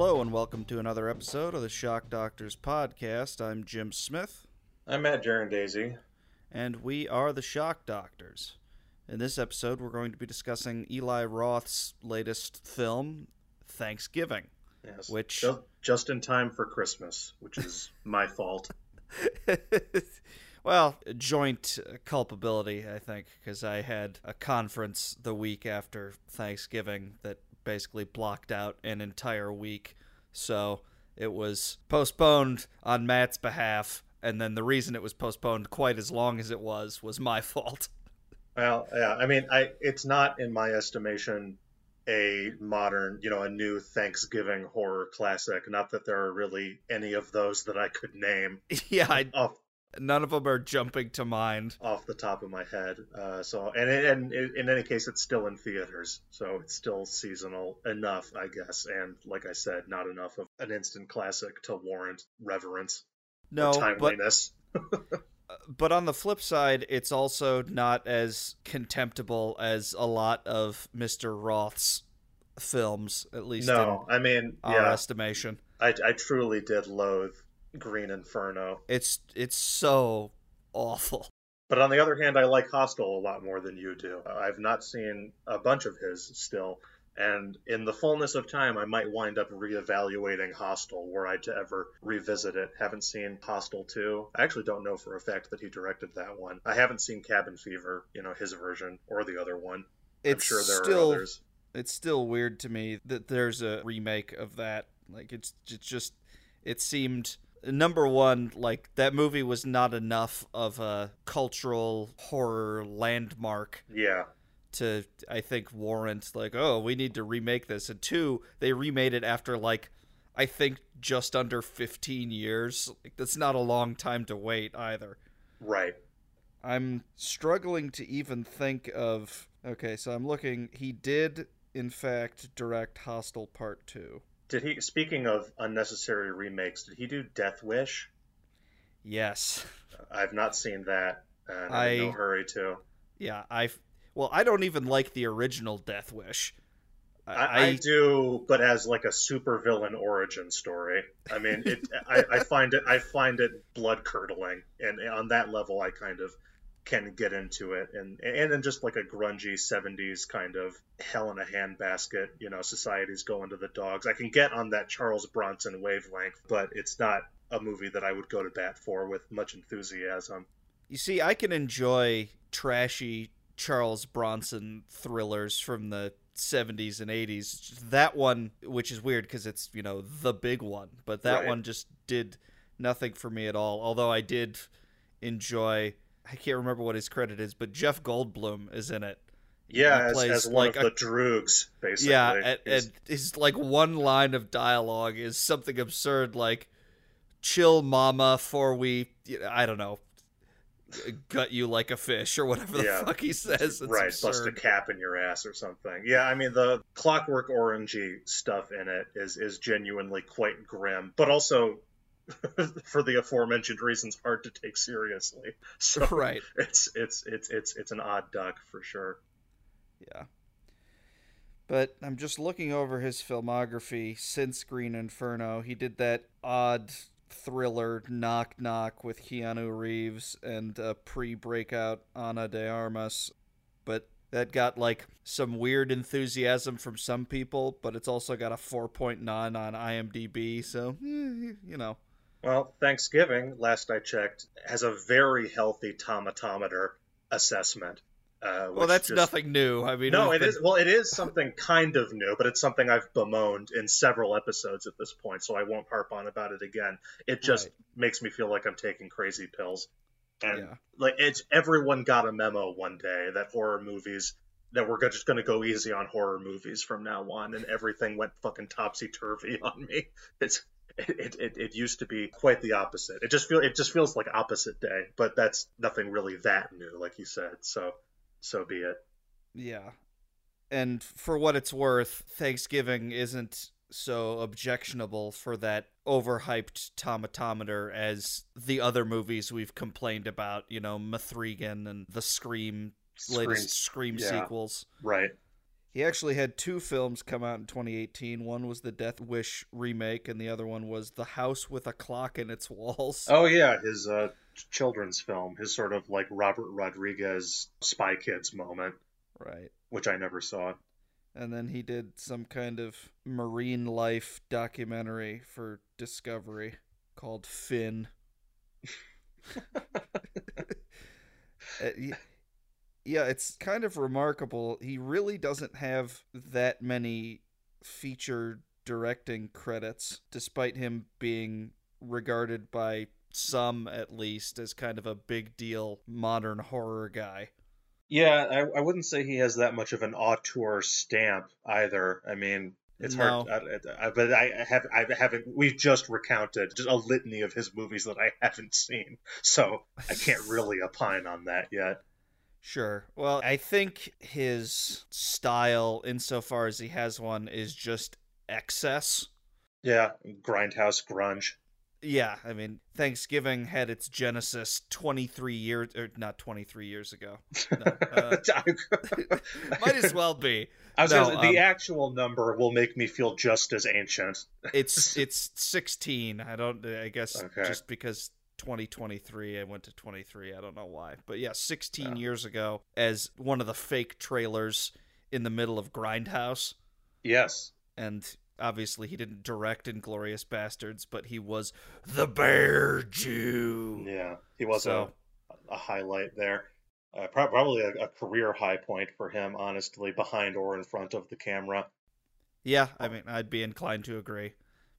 Hello, and welcome to another episode of the Shock Doctors podcast. I'm Jim Smith, I'm Matt Daisy. and we are the Shock Doctors. In this episode, we're going to be discussing Eli Roth's latest film, Thanksgiving. Yes. Which- just, just in time for Christmas, which is my fault. well, joint culpability, I think, because I had a conference the week after Thanksgiving that basically blocked out an entire week. So it was postponed on Matt's behalf, and then the reason it was postponed quite as long as it was was my fault. Well, yeah, I mean, I it's not in my estimation a modern, you know, a new Thanksgiving horror classic. Not that there are really any of those that I could name yeah, I, off none of them are jumping to mind. off the top of my head. Uh, so, and and in any case, it's still in theaters, so it's still seasonal enough, I guess. And like I said, not enough of an instant classic to warrant reverence No, or but timeliness. but on the flip side, it's also not as contemptible as a lot of Mr. Roth's films, at least no, I mean, our yeah, estimation. I, I truly did loathe Green Inferno. It's it's so awful. But on the other hand, I like Hostel a lot more than you do. I've not seen a bunch of his still, and in the fullness of time, I might wind up reevaluating Hostel were I to ever revisit it. Haven't seen Hostel 2. I actually don't know for a fact that he directed that one. I haven't seen Cabin Fever, you know, his version, or the other one. It's I'm sure there still are others. it's still weird to me that there's a remake of that. Like it's it's just it seemed number one like that movie was not enough of a cultural horror landmark Yeah. to I think warrant like oh we need to remake this and two they remade it after like I think just under 15 years like that's not a long time to wait either Right. I'm struggling to even think of okay so I'm looking he did in fact direct Hostel Part 2 Did he, speaking of unnecessary remakes, did he do Death Wish? yes I've not seen that, and I'm in I- no hurry to. yeah I well I don't even like the original Death Wish I, I do, but as like a supervillain origin story. I mean, it. I, I find it. I find it blood curdling, and on that level, I kind of can get into it, and and then just like a grungy '70s kind of hell in a handbasket. You know, society's going to the dogs. I can get on that Charles Bronson wavelength, but it's not a movie that I would go to bat for with much enthusiasm. You see, I can enjoy trashy Charles Bronson thrillers from the 70s and 80s. That one, which is weird because it's, you know, the big one, but that Right. one just did nothing for me at all. Although I did enjoy, I can't remember what his credit is, but Jeff Goldblum is in it. Yeah, as, plays as one like of a- the droogs, basically. Yeah, and, and his like one line of dialogue is something absurd like "chill, mama," for we, I don't know, gut you like a fish or whatever the Yeah. fuck he says. It's right, bust a cap in your ass or something. Yeah, I mean the clockwork orangey stuff in it is is genuinely quite grim, but also for the aforementioned reasons hard to take seriously. So right. it's it's it's it's it's an odd duck for sure. Yeah. But I'm just looking over his filmography since Green Inferno. He did that odd thriller Knock Knock with Keanu Reeves and a pre-breakout Ana de Armas, but that got like some weird enthusiasm from some people, but it's also got a 4.9 on IMDb, so you know. Well, Thanksgiving, last I checked, has a very healthy tomatometer assessment. Uh, Well, that's just- nothing new. I mean, No, it been- is. Well, it is something kind of new, but it's something I've bemoaned in several episodes at this point, so I won't harp on about it again. It just Right. makes me feel like I'm taking crazy pills, and Yeah. like it's everyone got a memo one day that horror movies that we're just going to go easy on horror movies from now on, and everything went fucking topsy turvy on me. It's it, it, it used to be quite the opposite. It just feel it just feels like opposite day, but that's nothing really that new, like you said. So so be it. Yeah. And for what it's worth, Thanksgiving isn't so objectionable for that overhyped tomatometer as the other movies we've complained about, you know, Mithrigan and the Scream latest Scream yeah. sequels. Right. He actually had two films come out in 2018. One was the Death Wish remake, and the other one was The House with a Clock in Its Walls. Oh yeah, his uh, children's film, his sort of like Robert Rodriguez Spy Kids moment, Right. which I never saw. And then he did some kind of marine life documentary for Discovery called Fin. Yeah, it's kind of remarkable. He really doesn't have that many feature directing credits, despite him being regarded by some, at least, as kind of a big deal modern horror guy. Yeah, I, I wouldn't say he has that much of an auteur stamp either. I mean, it's No. hard, I, I, but I have I haven't. We've just recounted just a litany of his movies that I haven't seen, so I can't really opine on that yet. Sure. Well, I think his style, insofar as he has one, is just excess. Yeah, grindhouse grunge. Yeah, I mean, Thanksgiving had its genesis 23 years, or not 23 years ago. No, uh, might as well be. I was No, gonna the um, actual number will make me feel just as ancient. It's it's 16. I don't. I guess Okay. just because 2023, I went to 23. I don't know why, but yeah, 16 Yeah. years ago, as one of the fake trailers in the middle of Grindhouse. Yes. and obviously he didn't direct Inglourious Basterds, but he was the Bear Jew. Yeah, he was So- a, a highlight there. Uh, prob- probably a, a career high point for him, honestly, behind or in front of the camera. Yeah, I mean, I'd be inclined to agree.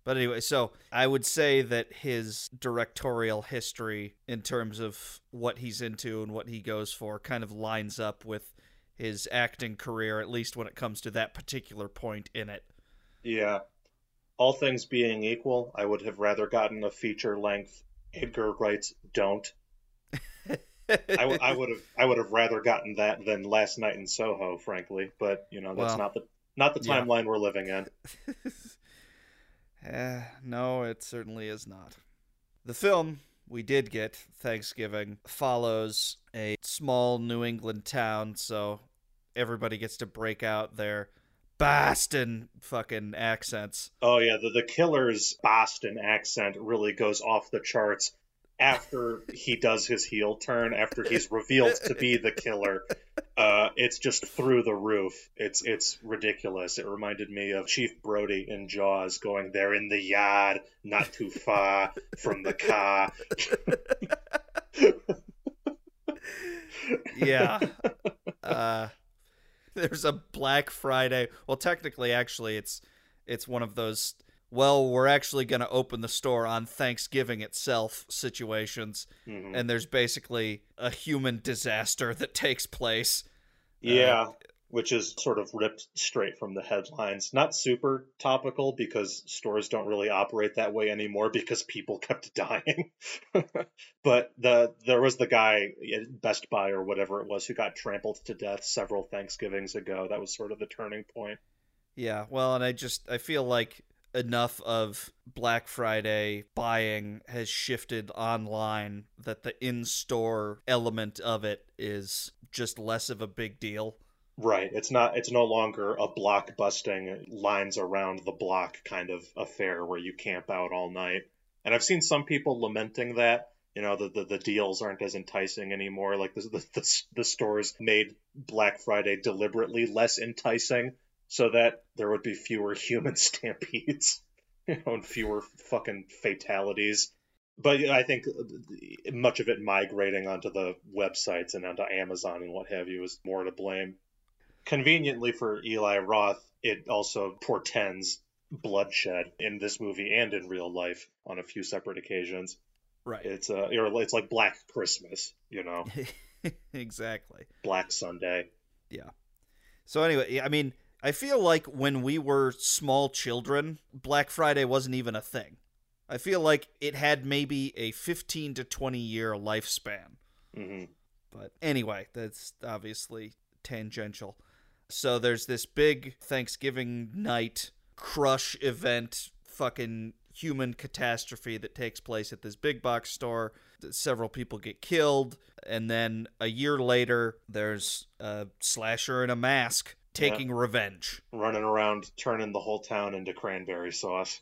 But anyway, so I would say that his directorial history, in terms of what he's into and what he goes for, kind of lines up with his acting career, at least when it comes to that particular point in it. Yeah. All things being equal, I would have rather gotten a feature length Edgar Wright's Don't. I, w- I would have I would have rather gotten that than Last Night in Soho, frankly. But you know that's Well, not the not the yeah. timeline we're living in. Eh, no, it certainly is not. The film we did get, Thanksgiving, follows a small New England town, so everybody gets to break out their Boston fucking accents. Oh yeah, the the killer's Boston accent really goes off the charts after he does his heel turn, after he's revealed to be the killer. Uh, it's just through the roof. It's it's ridiculous. It reminded me of Chief Brody in Jaws going there in the yard, not too far from the car. Yeah. uh, there's a Black Friday. Well, technically, actually, it's it's one of those. Well, we're actually going to open the store on Thanksgiving itself situations. Mhm. and there's basically a human disaster that takes place. Yeah, which is sort of ripped straight from the headlines. Not super topical because stores don't really operate that way anymore because people kept dying. but the there was the guy at Best Buy or whatever it was who got trampled to death several Thanksgivings ago. That was sort of the turning point. Yeah, well, and I just I feel like enough of Black Friday buying has shifted online that the in-store element of it is just less of a big deal. Right. It's not it's no longer a block busting lines around the block kind of affair where you camp out all night. And I've seen some people lamenting that, you know, the the, the deals aren't as enticing anymore. Like the, the the the stores made Black Friday deliberately less enticing so that there would be fewer human stampedes, you know, and fewer fucking fatalities. But I think much of it migrating onto the websites and onto Amazon and what have you is more to blame conveniently for Eli Roth, it also portends bloodshed in this movie and in real life on a few separate occasions. Right. It's uh, it's like Black Christmas, you know, exactly. Black Sunday. Yeah. So anyway, I mean, I feel like when we were small children, Black Friday wasn't even a thing. I feel like it had maybe a 15 to 20 year lifespan. hmm But anyway, that's obviously tangential. So there's this big Thanksgiving night crush event, fucking human catastrophe that takes place at this big box store. Several people get killed, and then a year later, there's a slasher in a mask taking yeah. revenge. Running around turning the whole town into cranberry sauce.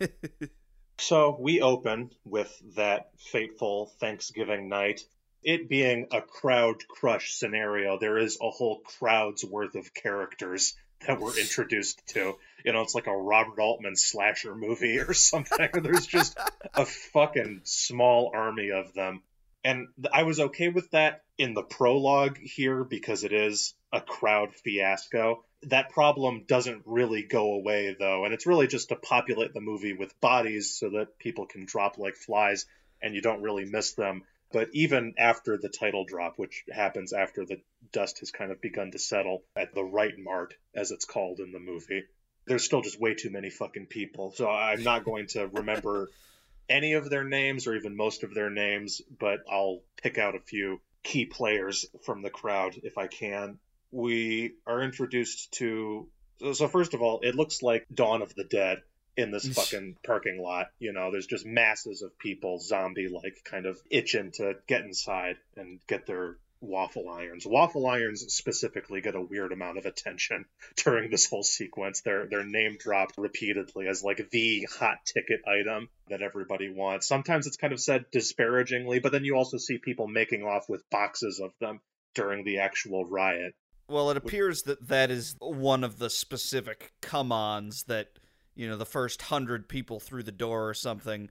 so we open with that fateful Thanksgiving night. It being a crowd crush scenario, there is a whole crowd's worth of characters that we're introduced to. You know, it's like a Robert Altman slasher movie or something. There's just a fucking small army of them. And I was okay with that in the prologue here because it is a crowd fiasco. That problem doesn't really go away though, and it's really just to populate the movie with bodies so that people can drop like flies and you don't really miss them. But even after the title drop, which happens after the dust has kind of begun to settle at the RightMart, as it's called in the movie, there's still just way too many fucking people. So I'm not going to remember any of their names or even most of their names, but I'll pick out a few key players from the crowd if I can. We are introduced to. So, first of all, it looks like Dawn of the Dead in this fucking parking lot. You know, there's just masses of people, zombie like, kind of itching to get inside and get their waffle irons. Waffle irons specifically get a weird amount of attention during this whole sequence. They're they're name dropped repeatedly as like the hot ticket item that everybody wants. Sometimes it's kind of said disparagingly, but then you also see people making off with boxes of them during the actual riot. Well, it appears that that is one of the specific come-ons that you know the first hundred people through the door or something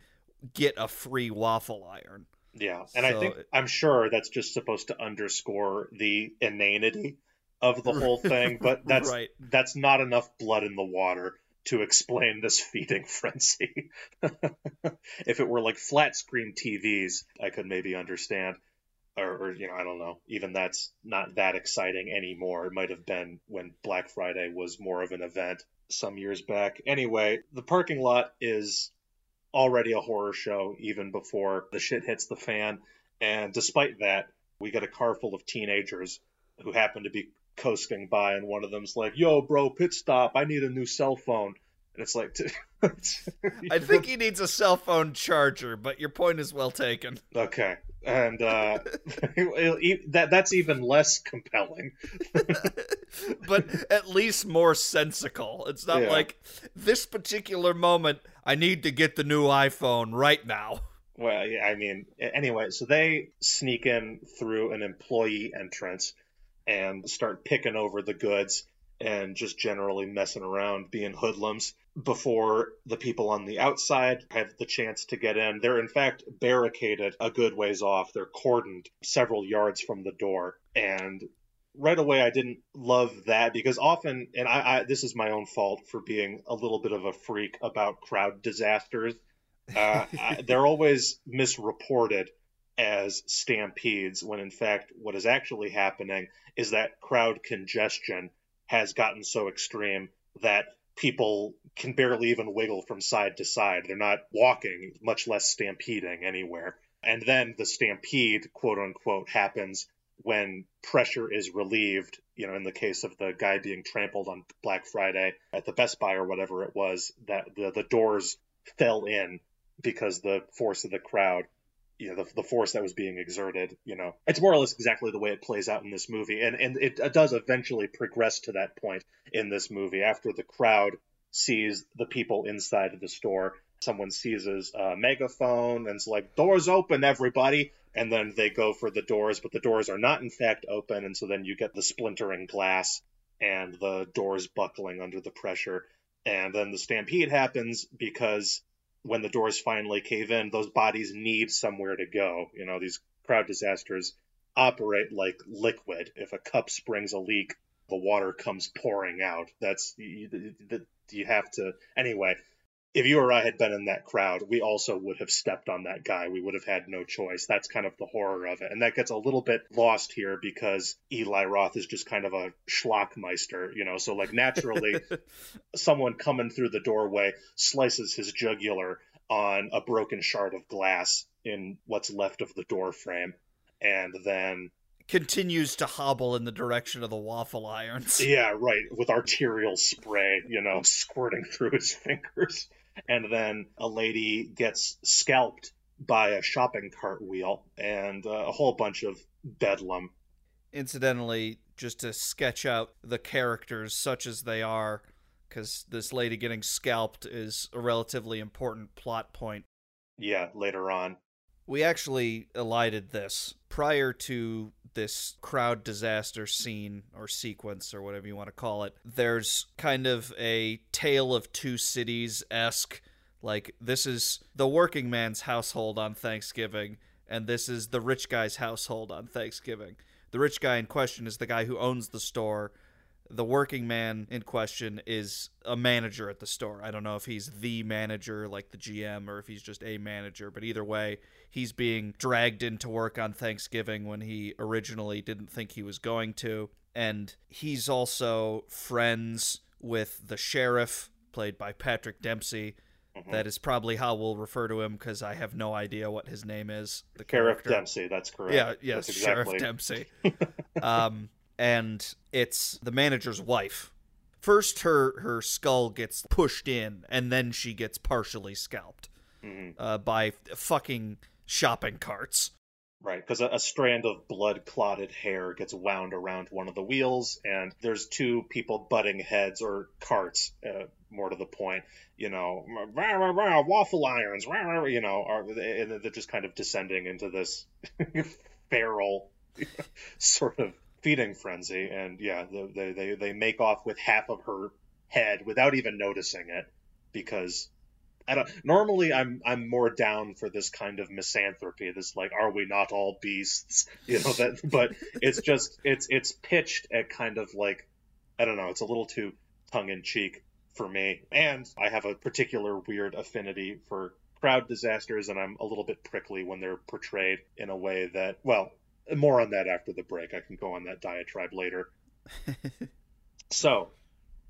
get a free waffle iron. Yeah, and so, I think I'm sure that's just supposed to underscore the inanity of the whole thing, but that's right. that's not enough blood in the water to explain this feeding frenzy. if it were like flat screen TVs, I could maybe understand. Or, or, you know, I don't know. Even that's not that exciting anymore. It might have been when Black Friday was more of an event some years back. Anyway, the parking lot is already a horror show even before the shit hits the fan. And despite that, we get a car full of teenagers who happen to be coasting by, and one of them's like, "Yo, bro, pit stop! I need a new cell phone." And it's like, I think he needs a cell phone charger, but your point is well taken. Okay, and uh, that that's even less compelling. but at least more sensical. It's not yeah. like this particular moment. I need to get the new iPhone right now. Well, yeah, I mean, anyway, so they sneak in through an employee entrance and start picking over the goods and just generally messing around, being hoodlums before the people on the outside have the chance to get in. They're in fact barricaded a good ways off. They're cordoned several yards from the door. And right away I didn't love that because often and I, I this is my own fault for being a little bit of a freak about crowd disasters. Uh, I, they're always misreported as stampedes when in fact what is actually happening is that crowd congestion has gotten so extreme that people can barely even wiggle from side to side. They're not walking, much less stampeding anywhere. And then the stampede, quote unquote, happens when pressure is relieved. You know, in the case of the guy being trampled on Black Friday at the Best Buy or whatever it was, that the, the doors fell in because the force of the crowd you know the, the force that was being exerted you know. It's more or less exactly the way it plays out in this movie and and it, it does eventually progress to that point in this movie. After the crowd sees the people inside of the store someone seizes a megaphone and it's like doors open everybody! And then they go for the doors but the doors are not in fact open and so then you get the splintering glass and the doors buckling under the pressure. And then the stampede happens because when the doors finally cave in, those bodies need somewhere to go. You know, these crowd disasters operate like liquid. If a cup springs a leak, the water comes pouring out. That's you, you have to anyway if you or I had been in that crowd, we also would have stepped on that guy. We would have had no choice. That's kind of the horror of it. And that gets a little bit lost here because Eli Roth is just kind of a schlockmeister, you know. So, like, naturally, someone coming through the doorway slices his jugular on a broken shard of glass in what's left of the door frame. And then continues to hobble in the direction of the waffle irons. Yeah, right, with arterial spray, you know, squirting through his fingers and then a lady gets scalped by a shopping cart wheel and uh, a whole bunch of bedlam incidentally, just to sketch out the characters such as they are, because this lady getting scalped is a relatively important plot point. Yeah, later on. We actually elided this prior to this crowd disaster scene or sequence or whatever you want to call it. There's kind of a tale of two cities esque. Like, this is the working man's household on Thanksgiving, and this is the rich guy's household on Thanksgiving. The rich guy in question is the guy who owns the store. The working man in question is a manager at the store. I don't know if he's the manager, like the GM, or if he's just a manager, but either way, he's being dragged into work on Thanksgiving when he originally didn't think he was going to. And he's also friends with the sheriff, played by Patrick Dempsey. Mhm. That is probably how we'll refer to him because I have no idea what his name is. The Sheriff character. Dempsey, that's correct. Yeah, yes, That's Sheriff exactly- Dempsey. um, and it's the manager's wife. First, her her skull gets pushed in, and then she gets partially scalped Mhm. uh, by fucking shopping carts. Right, because a, a strand of blood clotted hair gets wound around one of the wheels, and there's two people butting heads or carts, uh, more to the point. You know, rah, rah, rah, waffle irons, you know, are, and they're just kind of descending into this feral sort of feeding frenzy. And yeah, they, they, they make off with half of her head without even noticing it because I don't normally I'm I'm more down for this kind of misanthropy, this like are we not all beasts? You know that but it's just it's it's pitched at kind of like I don't know, it's a little too tongue in cheek for me. And I have a particular weird affinity for crowd disasters and I'm a little bit prickly when they're portrayed in a way that well, Uh, more on that after the break. I can go on that diatribe later. So,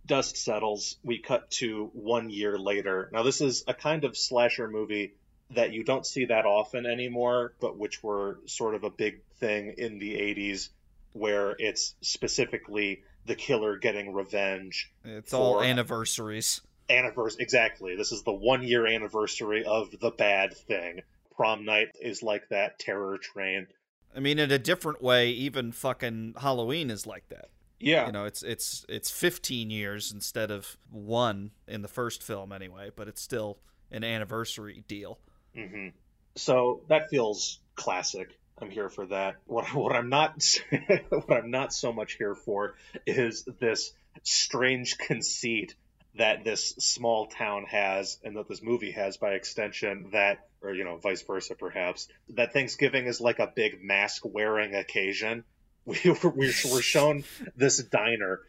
dust settles. We cut to one year later. Now, this is a kind of slasher movie that you don't see that often anymore, but which were sort of a big thing in the 80s, where it's specifically the killer getting revenge. It's all anniversaries. Anniversary, exactly. This is the one year anniversary of the bad thing. Prom night is like that. Terror train. I mean, in a different way, even fucking Halloween is like that. Yeah. You know, it's it's it's 15 years instead of one in the first film anyway, but it's still an anniversary deal. hmm So that feels classic. I'm here for that. What what I'm not what I'm not so much here for is this strange conceit that this small town has and that this movie has by extension that or you know vice versa perhaps that Thanksgiving is like a big mask wearing occasion. We were, we we're shown this diner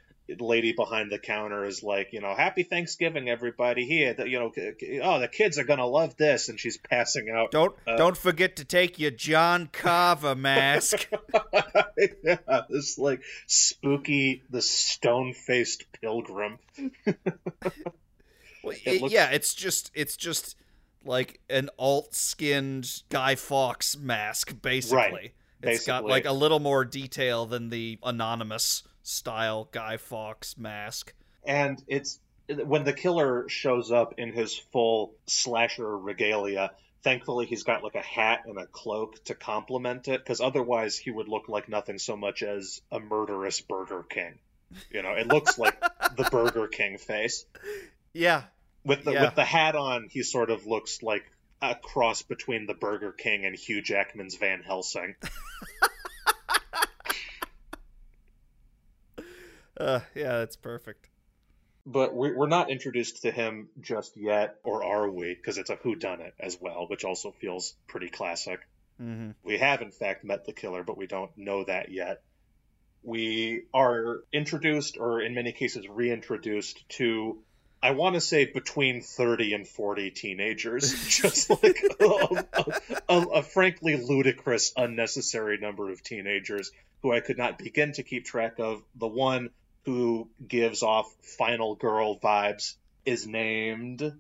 lady behind the counter is like, you know, happy Thanksgiving, everybody. Here, the- you know, oh, the kids are gonna love this, and she's passing out. Don't Uh, don't forget to take your John Carver mask. yeah, this like spooky, the stone-faced pilgrim. Well, It looks- yeah, it's just it's just like an alt-skinned Guy Fawkes mask, basically. Right, It's got like a little more detail than the anonymous style Guy Fawkes mask. And it's when the killer shows up in his full slasher regalia. Thankfully, he's got like a hat and a cloak to complement it, because otherwise he would look like nothing so much as a murderous Burger King. You know, it looks like the Burger King face. Yeah, With the Yeah. with the hat on, he sort of looks like a cross between the Burger King and Hugh Jackman's Van Helsing. uh, yeah, that's perfect. But we- we're not introduced to him just yet, or are we? Because it's a whodunit as well, which also feels pretty classic. Mm-hmm. We have, in fact, met the killer, but we don't know that yet. We are introduced, or in many cases, reintroduced to, I want to say, between 30 and 40 teenagers. Just like a, a, a frankly ludicrous, unnecessary number of teenagers who I could not begin to keep track of. The one who gives off final girl vibes is named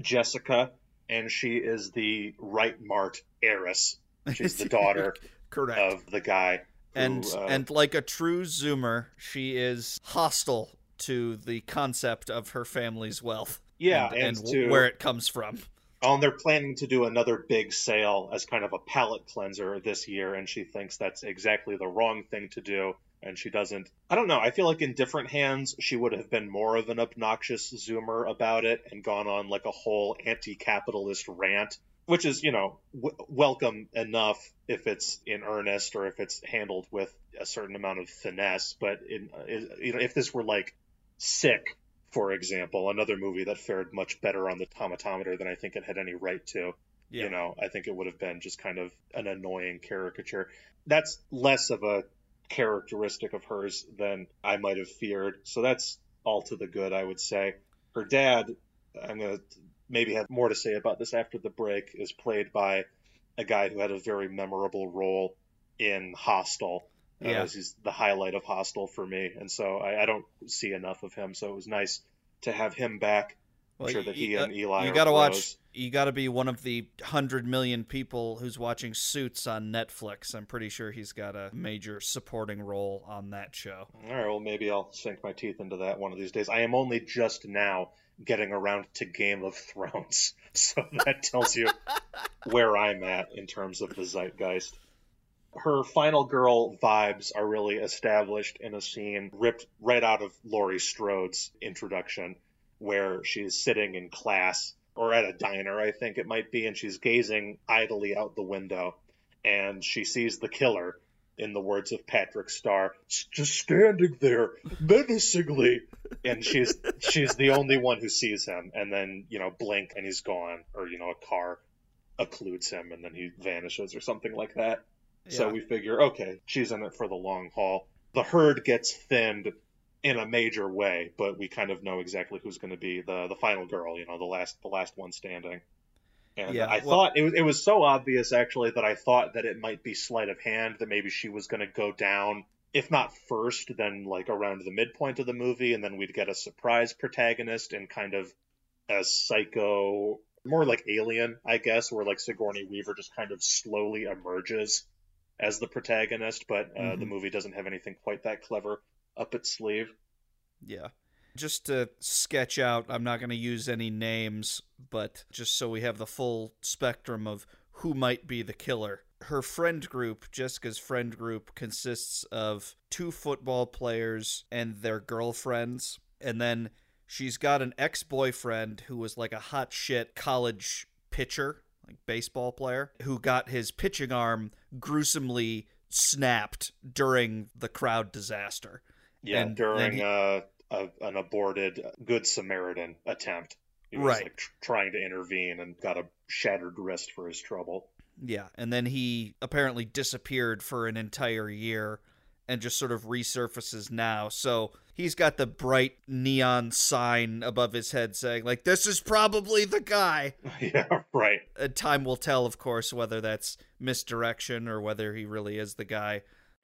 Jessica, and she is the RightMart heiress. She's the daughter Correct. of the guy. who, and uh, and like a true zoomer, she is hostile to the concept of her family's wealth. yeah, and, and, and to where it comes from. Oh, and they're planning to do another big sale as kind of a palate cleanser this year, and she thinks that's exactly the wrong thing to do. And she doesn't. I don't know. I feel like in different hands, she would have been more of an obnoxious Zoomer about it and gone on like a whole anti capitalist rant, which is, you know, w- welcome enough if it's in earnest or if it's handled with a certain amount of finesse. But in, you know, if this were like sick for example, another movie that fared much better on the tomatometer than I think it had any right to. Yeah. You know, I think it would have been just kind of an annoying caricature. That's less of a characteristic of hers than I might have feared. So that's all to the good, I would say. Her dad, I'm going to maybe have more to say about this after the break, is played by a guy who had a very memorable role in Hostel. Uh, yeah. Uh, he's the highlight of Hostel for me, and so I, I, don't see enough of him. So it was nice to have him back. I'm well, sure that he uh, and Eli. You got to watch. You got to be one of the hundred million people who's watching Suits on Netflix. I'm pretty sure he's got a major supporting role on that show. All right. Well, maybe I'll sink my teeth into that one of these days. I am only just now getting around to Game of Thrones, so that tells you where I'm at in terms of the zeitgeist her final girl vibes are really established in a scene ripped right out of Laurie Strode's introduction, where she's sitting in class or at a diner, I think it might be, and she's gazing idly out the window, and she sees the killer. In the words of Patrick Star, just standing there menacingly, and she's she's the only one who sees him. And then you know, blink and he's gone, or you know, a car occludes him, and then he vanishes, or something like that. So we figure, okay, she's in it for the long haul. The herd gets thinned in a major way, but we kind of know exactly who's going to be the the final girl. You know, the last the last one standing. And yeah, I well, thought it was it was so obvious actually that I thought that it might be sleight of hand that maybe she was going to go down, if not first, then like around the midpoint of the movie, and then we'd get a surprise protagonist and kind of a psycho, more like Alien, I guess, where like Sigourney Weaver just kind of slowly emerges as the protagonist, but uh, mm-hmm. the movie doesn't have anything quite that clever up its sleeve. Yeah. Just to sketch out, I'm not going to use any names, but just so we have the full spectrum of who might be the killer. Her friend group, Jessica's friend group, consists of two football players and their girlfriends. And then she's got an ex boyfriend who was like a hot shit college pitcher like baseball player, who got his pitching arm gruesomely snapped during the crowd disaster. Yeah, and during he, uh, a, an aborted Good Samaritan attempt. He was right. like tr- trying to intervene and got a shattered wrist for his trouble. Yeah, and then he apparently disappeared for an entire year and just sort of resurfaces now. So he's got the bright neon sign above his head saying, like, this is probably the guy. Yeah, right. And time will tell, of course, whether that's misdirection or whether he really is the guy.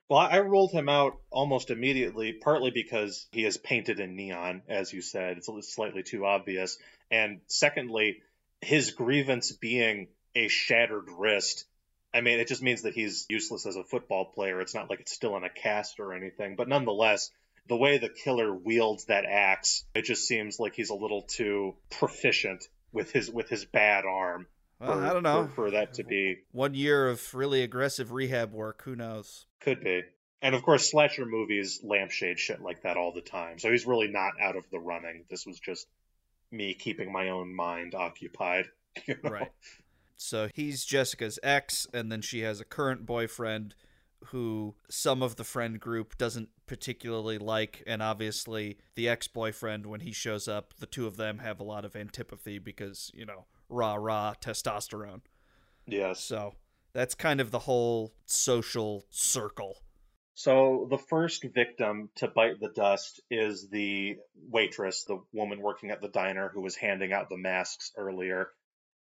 Well, I ruled him out almost immediately, partly because he is painted in neon, as you said. It's slightly too obvious. And secondly, his grievance being a shattered wrist I mean, it just means that he's useless as a football player. It's not like it's still in a cast or anything. But nonetheless, the way the killer wields that axe, it just seems like he's a little too proficient with his with his bad arm. Well, for, I don't know. For, for that to be one year of really aggressive rehab work, who knows? Could be. And of course, slasher movies lampshade shit like that all the time. So he's really not out of the running. This was just me keeping my own mind occupied. You know? Right. So he's Jessica's ex, and then she has a current boyfriend who some of the friend group doesn't particularly like. And obviously, the ex boyfriend, when he shows up, the two of them have a lot of antipathy because, you know, rah rah testosterone. Yes. So that's kind of the whole social circle. So the first victim to bite the dust is the waitress, the woman working at the diner who was handing out the masks earlier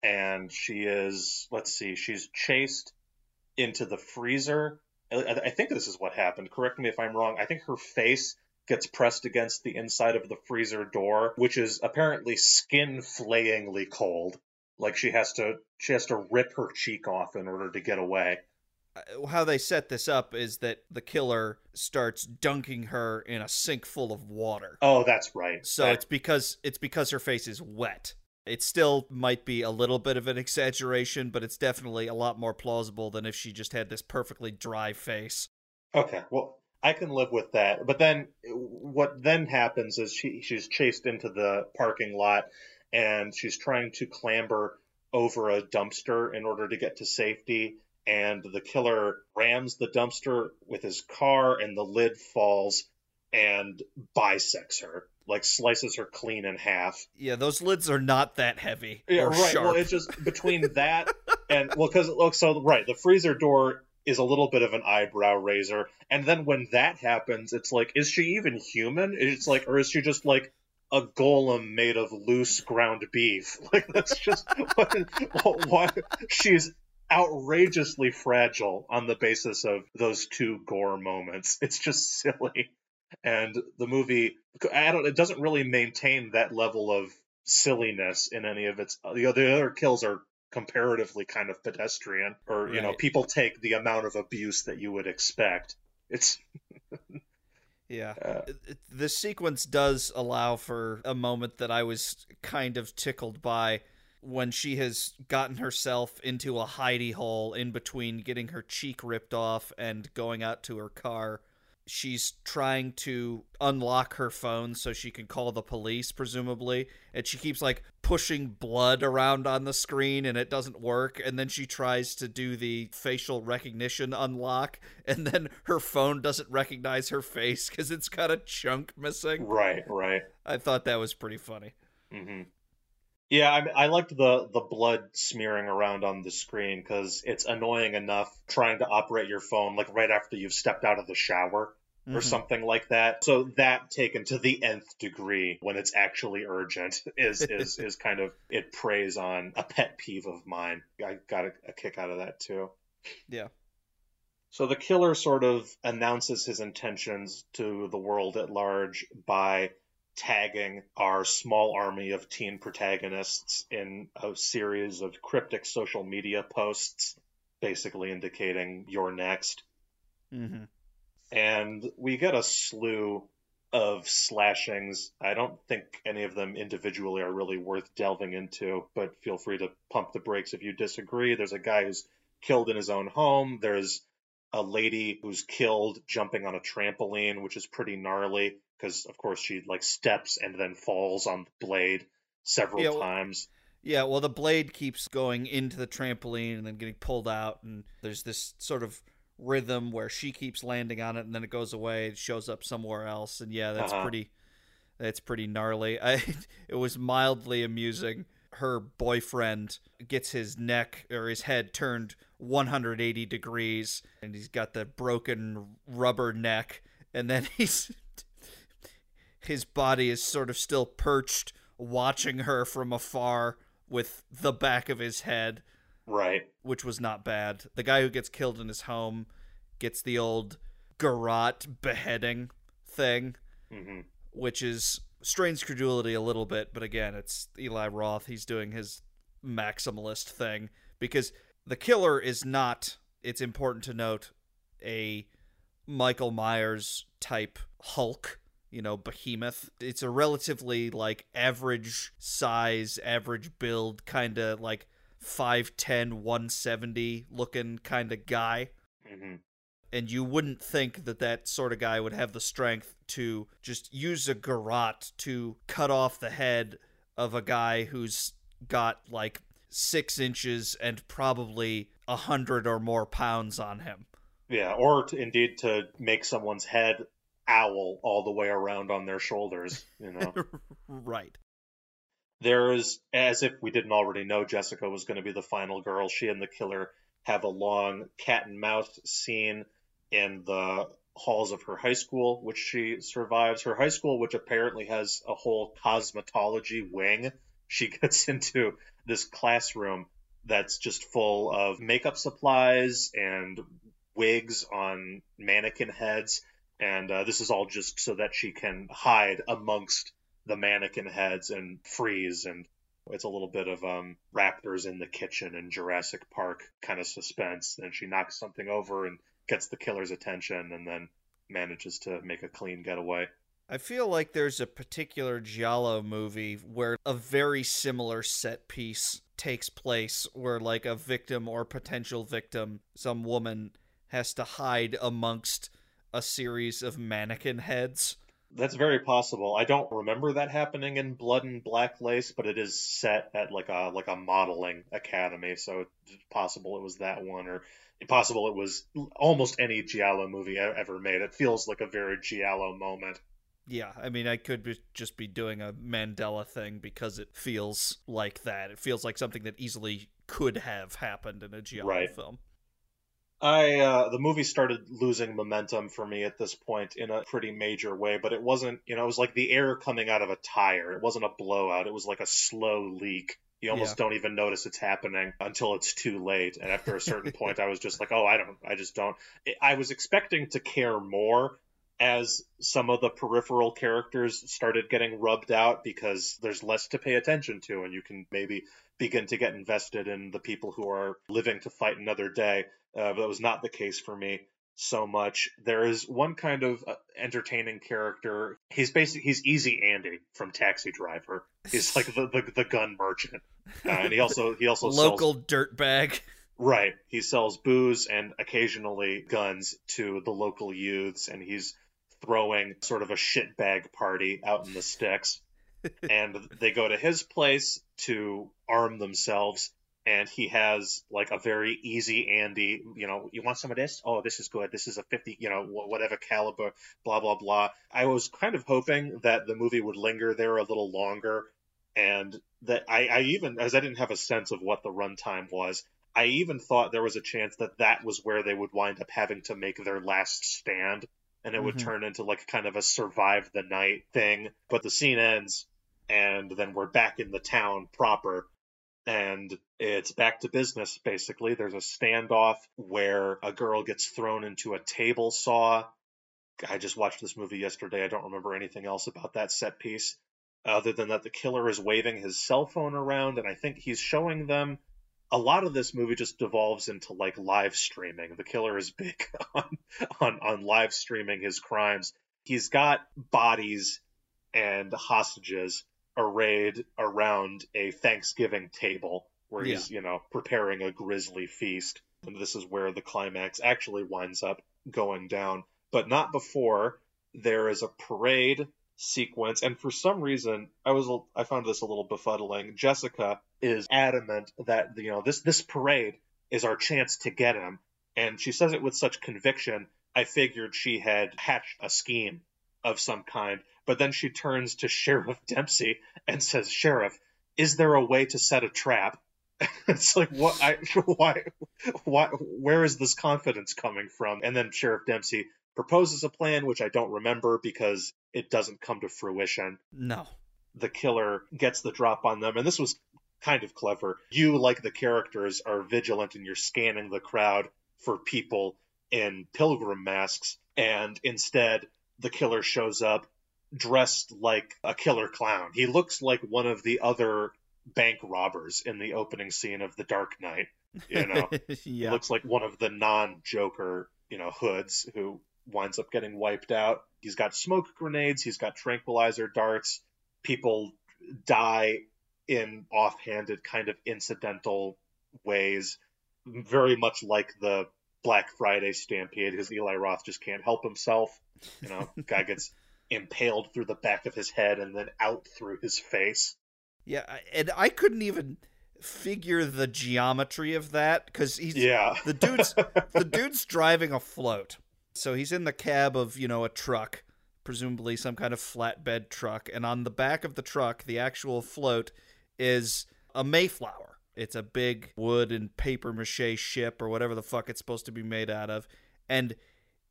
and she is let's see she's chased into the freezer I, think this is what happened correct me if i'm wrong i think her face gets pressed against the inside of the freezer door which is apparently skin flayingly cold like she has to she has to rip her cheek off in order to get away uh, how they set this up is that the killer starts dunking her in a sink full of water. Oh, that's right. So that... it's because it's because her face is wet It still might be a little bit of an exaggeration, but it's definitely a lot more plausible than if she just had this perfectly dry face. Okay, well, I can live with that. But then what then happens is she she's chased into the parking lot and she's trying to clamber over a dumpster in order to get to safety and the killer rams the dumpster with his car and the lid falls and bisects her like slices her clean in half yeah those lids are not that heavy yeah right sharp. well it's just between that and well because look so right the freezer door is a little bit of an eyebrow raiser and then when that happens it's like is she even human it's like or is she just like a golem made of loose ground beef like that's just what, what she's outrageously fragile on the basis of those two gore moments. It's just silly. And the movie, I don't, it doesn't really maintain that level of silliness in any of its. The other kills are comparatively kind of pedestrian, or right. you know, people take the amount of abuse that you would expect. It's. yeah, uh, the sequence does allow for a moment that I was kind of tickled by when she has gotten herself into a hidey hole in between getting her cheek ripped off and going out to her car. She's trying to unlock her phone so she can call the police, presumably. And she keeps like pushing blood around on the screen and it doesn't work. And then she tries to do the facial recognition unlock. And then her phone doesn't recognize her face because it's got a chunk missing. Right, right. I thought that was pretty funny. Mm-hmm. Yeah, I, I liked the the blood smearing around on the screen because it's annoying enough trying to operate your phone like right after you've stepped out of the shower or mm-hmm. something like that. So that taken to the nth degree when it's actually urgent is is is kind of it preys on a pet peeve of mine. I got a, a kick out of that too. Yeah. So the killer sort of announces his intentions to the world at large by tagging our small army of teen protagonists in a series of cryptic social media posts, basically indicating you're next. Mm-hmm. And we get a slew of slashings. I don't think any of them individually are really worth delving into, but feel free to pump the brakes if you disagree. There's a guy who's killed in his own home. There's a lady who's killed jumping on a trampoline, which is pretty gnarly because of course she like steps and then falls on the blade several yeah, well, times. Yeah, well the blade keeps going into the trampoline and then getting pulled out and there's this sort of rhythm where she keeps landing on it and then it goes away, it shows up somewhere else and yeah, that's uh-huh. pretty that's pretty gnarly. I it was mildly amusing. Her boyfriend gets his neck or his head turned 180 degrees and he's got the broken rubber neck and then he's his body is sort of still perched watching her from afar with the back of his head. Right. Which was not bad. The guy who gets killed in his home gets the old garrote beheading thing, mm-hmm. which is strains credulity a little bit, but again, it's Eli Roth. He's doing his maximalist thing because the killer is not, it's important to note, a Michael Myers type Hulk you know, behemoth. It's a relatively like average size, average build, kind of like 5'10, 170 looking kind of guy. Mm-hmm. And you wouldn't think that that sort of guy would have the strength to just use a garrote to cut off the head of a guy who's got like six inches and probably a hundred or more pounds on him. Yeah, or to, indeed to make someone's head owl all the way around on their shoulders, you know. right. There's as if we didn't already know Jessica was going to be the final girl. She and the killer have a long cat and mouse scene in the halls of her high school, which she survives. Her high school, which apparently has a whole cosmetology wing. She gets into this classroom that's just full of makeup supplies and wigs on mannequin heads and uh, this is all just so that she can hide amongst the mannequin heads and freeze and it's a little bit of um, raptors in the kitchen and Jurassic Park kind of suspense. And she knocks something over and gets the killer's attention and then manages to make a clean getaway. I feel like there's a particular Giallo movie where a very similar set piece takes place where like a victim or potential victim, some woman has to hide amongst a series of mannequin heads. That's very possible. I don't remember that happening in Blood and Black Lace, but it is set at like a like a modeling academy, so it's possible it was that one, or possible it was almost any Giallo movie ever made. It feels like a very Giallo moment. Yeah, I mean, I could be, just be doing a Mandela thing because it feels like that. It feels like something that easily could have happened in a Giallo right. film. I uh, the movie started losing momentum for me at this point in a pretty major way, but it wasn't. You know, it was like the air coming out of a tire. It wasn't a blowout. It was like a slow leak. You almost yeah. don't even notice it's happening until it's too late. And after a certain point, I was just like, oh, I don't, I just don't. I was expecting to care more as some of the peripheral characters started getting rubbed out because there's less to pay attention to and you can maybe begin to get invested in the people who are living to fight another day. Uh, but that was not the case for me so much. There is one kind of uh, entertaining character. He's basically he's Easy Andy from Taxi Driver. He's like the the, the gun merchant, uh, and he also he also local sells, dirtbag. Right. He sells booze and occasionally guns to the local youths, and he's throwing sort of a shitbag party out in the sticks. And they go to his place to arm themselves and he has like a very easy Andy, you know, you want some of this? Oh, this is good. This is a 50, you know, whatever caliber, blah, blah, blah. I was kind of hoping that the movie would linger there a little longer. And that I, I even, as I didn't have a sense of what the runtime was, I even thought there was a chance that that was where they would wind up having to make their last stand and it mm-hmm. would turn into like kind of a survive the night thing. But the scene ends, and then we're back in the town proper, and it's back to business basically. There's a standoff where a girl gets thrown into a table saw. I just watched this movie yesterday. I don't remember anything else about that set piece. Other than that, the killer is waving his cell phone around, and I think he's showing them a lot of this movie just devolves into like live streaming. The killer is big on on, on live streaming his crimes. He's got bodies and hostages arrayed around a Thanksgiving table where he's, yeah. you know, preparing a grisly feast. And this is where the climax actually winds up going down. But not before there is a parade sequence. And for some reason, I was I found this a little befuddling. Jessica is adamant that you know this this parade is our chance to get him, and she says it with such conviction. I figured she had hatched a scheme of some kind, but then she turns to Sheriff Dempsey and says, "Sheriff, is there a way to set a trap?" it's like what I why why where is this confidence coming from? And then Sheriff Dempsey proposes a plan which I don't remember because it doesn't come to fruition. No. The killer gets the drop on them and this was kind of clever. You, like the characters, are vigilant and you're scanning the crowd for people in pilgrim masks, and instead, the killer shows up dressed like a killer clown. He looks like one of the other bank robbers in the opening scene of The Dark Knight. You know, yeah. he looks like one of the non-Joker, you know, hoods who winds up getting wiped out. He's got smoke grenades. He's got tranquilizer darts. People die in offhanded, kind of incidental ways, very much like the Black Friday stampede, because Eli Roth just can't help himself. You know, guy gets impaled through the back of his head and then out through his face. Yeah, and I couldn't even figure the geometry of that because he's yeah the dude's the dude's driving a float, so he's in the cab of you know a truck, presumably some kind of flatbed truck, and on the back of the truck, the actual float is a Mayflower. It's a big wood and paper mache ship or whatever the fuck it's supposed to be made out of. And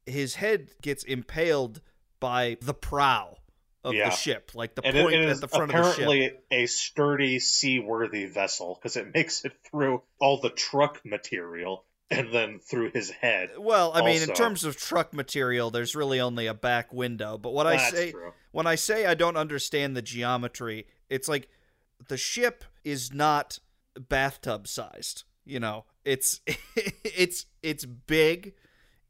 his head gets impaled by the prow of yeah. the ship, like the and point it, it at the front of the ship. Apparently, a sturdy, seaworthy vessel because it makes it through all the truck material and then through his head. Well, I also. mean, in terms of truck material, there's really only a back window. But what That's I say true. when I say I don't understand the geometry, it's like the ship is not bathtub sized. You know, it's it's it's big.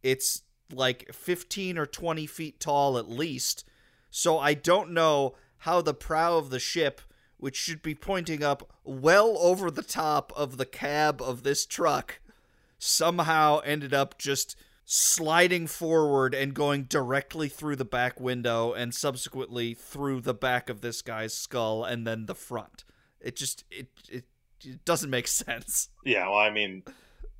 It's like 15 or 20 feet tall at least. So I don't know how the prow of the ship, which should be pointing up well over the top of the cab of this truck, somehow ended up just sliding forward and going directly through the back window and subsequently through the back of this guy's skull and then the front. It just it it, it doesn't make sense. Yeah, well, I mean,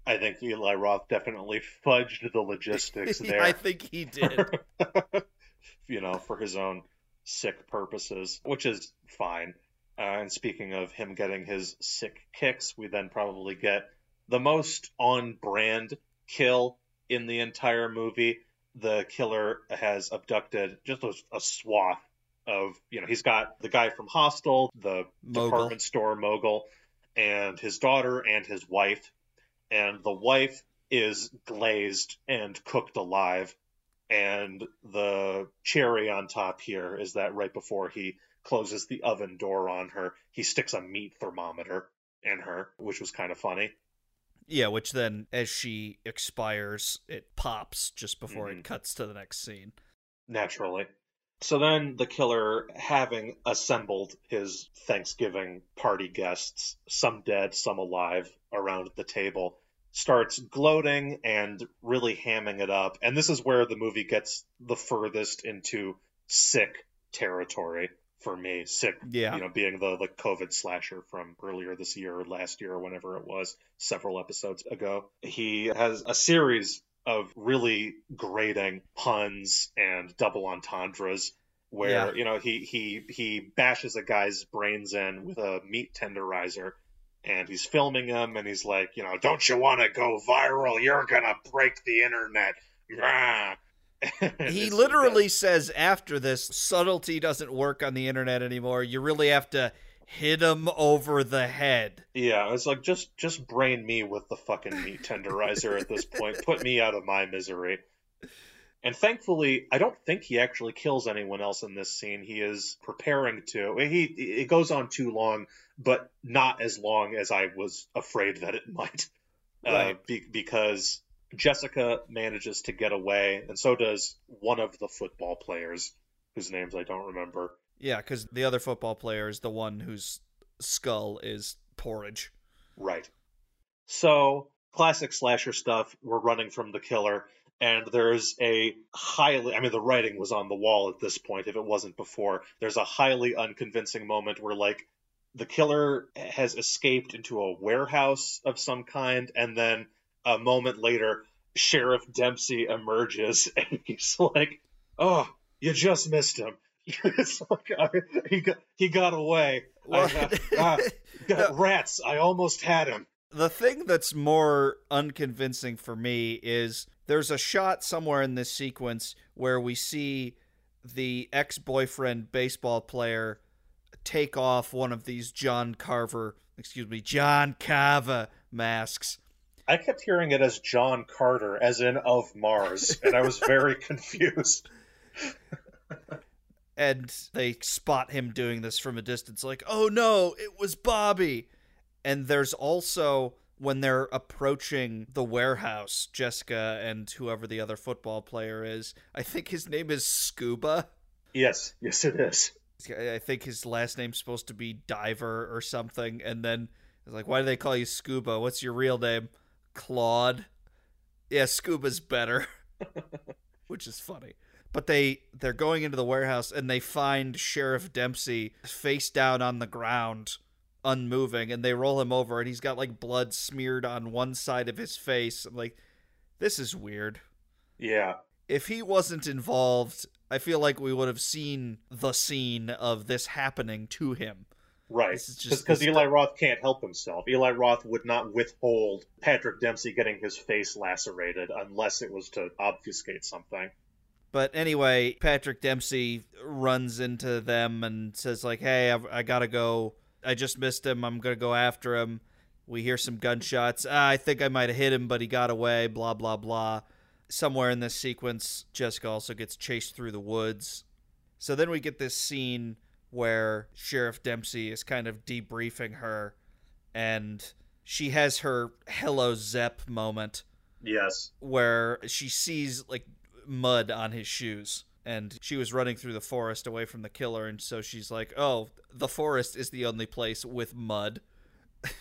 I think Eli Roth definitely fudged the logistics there. I think he did. you know, for his own sick purposes, which is fine. Uh, and speaking of him getting his sick kicks, we then probably get the most on brand kill in the entire movie. The killer has abducted just a, a swath of, you know, he's got the guy from Hostel, the mogul. department store mogul, and his daughter and his wife. And the wife is glazed and cooked alive. And the cherry on top here is that right before he closes the oven door on her, he sticks a meat thermometer in her, which was kind of funny. Yeah, which then, as she expires, it pops just before mm-hmm. it cuts to the next scene. Naturally. So then the killer, having assembled his Thanksgiving party guests, some dead, some alive, around the table, starts gloating and really hamming it up. And this is where the movie gets the furthest into sick territory for me. Sick, yeah. you know, being the the COVID slasher from earlier this year or last year or whenever it was, several episodes ago. He has a series of really grating puns and double entendres where yeah. you know he he he bashes a guy's brains in with a meat tenderizer and he's filming him and he's like you know don't you want to go viral you're gonna break the internet he literally says after this, subtlety doesn't work on the internet anymore. You really have to hit him over the head. Yeah, it's like just just brain me with the fucking meat tenderizer at this point. Put me out of my misery. And thankfully, I don't think he actually kills anyone else in this scene. He is preparing to. He it goes on too long, but not as long as I was afraid that it might. Uh, right. Uh, be, because Jessica manages to get away, and so does one of the football players, whose names I don't remember. Yeah, because the other football player is the one whose skull is porridge. Right. So, classic slasher stuff. We're running from the killer, and there's a highly, I mean, the writing was on the wall at this point, if it wasn't before. There's a highly unconvincing moment where, like, the killer has escaped into a warehouse of some kind, and then a moment later, Sheriff Dempsey emerges and he's like, "Oh, you just missed him." he got he got away. I, uh, got rats. I almost had him. The thing that's more unconvincing for me is there's a shot somewhere in this sequence where we see the ex-boyfriend baseball player take off one of these John Carver, excuse me, John Carver masks I kept hearing it as John Carter, as in of Mars, and I was very confused. And they spot him doing this from a distance, like, oh no, it was Bobby. And there's also when they're approaching the warehouse, Jessica and whoever the other football player is, I think his name is Scuba. Yes, yes, it is. I think his last name's supposed to be Diver or something. And then it's like, why do they call you Scuba? What's your real name? Claude. Yeah, Scuba's better, which is funny. But they they're going into the warehouse and they find Sheriff Dempsey face down on the ground, unmoving, and they roll him over and he's got like blood smeared on one side of his face. I'm like, this is weird. Yeah. If he wasn't involved, I feel like we would have seen the scene of this happening to him. Right. Because Eli Roth can't help himself. Eli Roth would not withhold Patrick Dempsey getting his face lacerated unless it was to obfuscate something. But anyway, Patrick Dempsey runs into them and says, like, hey, I've, I gotta go. I just missed him. I'm gonna go after him. We hear some gunshots. Ah, I think I might have hit him, but he got away, blah, blah, blah. Somewhere in this sequence, Jessica also gets chased through the woods. So then we get this scene where Sheriff Dempsey is kind of debriefing her and she has her hello Zep moment. Yes. Where she sees like mud on his shoes. And she was running through the forest away from the killer and so she's like oh the forest is the only place with mud.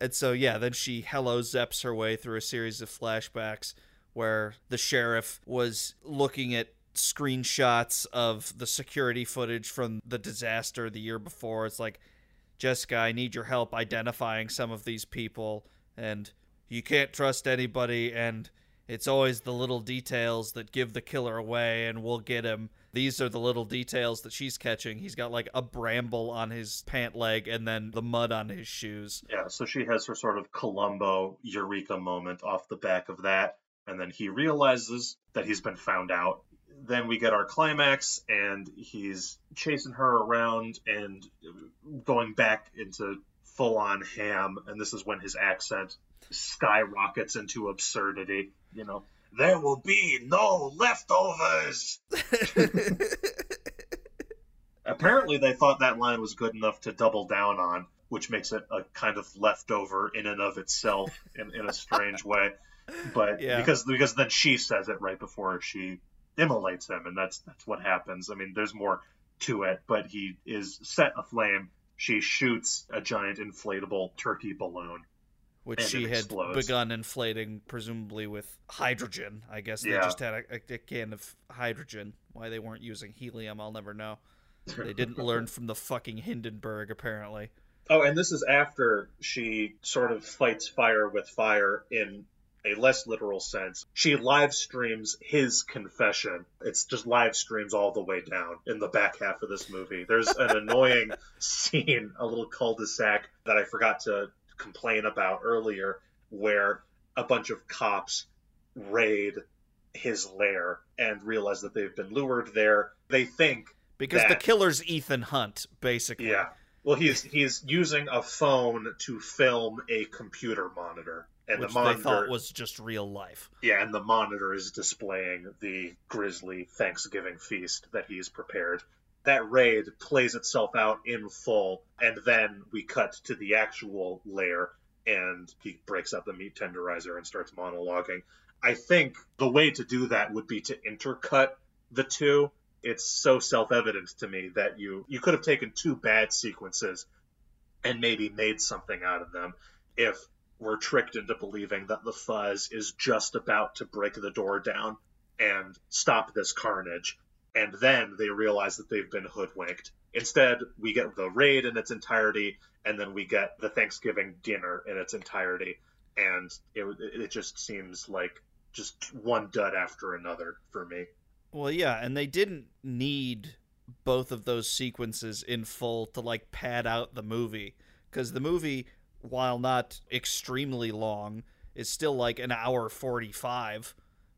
And so yeah then she hello zeps her way through a series of flashbacks where the sheriff was looking at screenshots of the security footage from the disaster the year before. It's like jessica i need your help identifying some of these people and you can't trust anybody and it's always the little details that give the killer away and we'll get him. These are the little details that she's catching. He's got like a bramble on his pant leg and then the mud on his shoes. Yeah, so she has her sort of Columbo eureka moment off the back of that. And then he realizes that he's been found out. Then we get our climax, and he's chasing her around and going back into full on ham. And this is when his accent skyrockets into absurdity. You know, there will be no leftovers. Apparently, they thought that line was good enough to double down on, which makes it a kind of leftover in and of itself in, in a strange way. But yeah. because because then she says it right before she immolates him, and that's that's what happens. I mean, there's more to it, but he is set aflame. She shoots a giant inflatable turkey balloon which she had begun inflating, presumably with hydrogen. I guess they yeah. just had a, a, can of hydrogen. Why they weren't using helium, I'll never know. They didn't learn from the fucking Hindenburg, apparently. Oh, and this is after she sort of fights fire with fire in a less literal sense. She live streams his confession. It's just live streams all the way down in the back half of this movie. There's an annoying scene, a little cul-de-sac that I forgot to complain about earlier, where a bunch of cops raid his lair and realize that they've been lured there. They think because that, the killer's Ethan Hunt, basically. Yeah. Well, he's he's using a phone to film a computer monitor, and Which the monitor they thought was just real life. Yeah, and the monitor is displaying the grisly Thanksgiving feast that he's prepared that raid plays itself out in full, and then we cut to the actual lair, and he breaks up the meat tenderizer and starts monologuing. I think the way to do that would be to intercut the two. It's so self-evident to me that you you could have taken two bad sequences and maybe made something out of them if we're tricked into believing that the fuzz is just about to break the door down and stop this carnage and then they realize that they've been hoodwinked. Instead, we get the raid in its entirety, and then we get the Thanksgiving dinner in its entirety, and it it just seems like just one dud after another for me. Well, yeah, and they didn't need both of those sequences in full to like pad out the movie because the movie, while not extremely long, is still like an hour forty five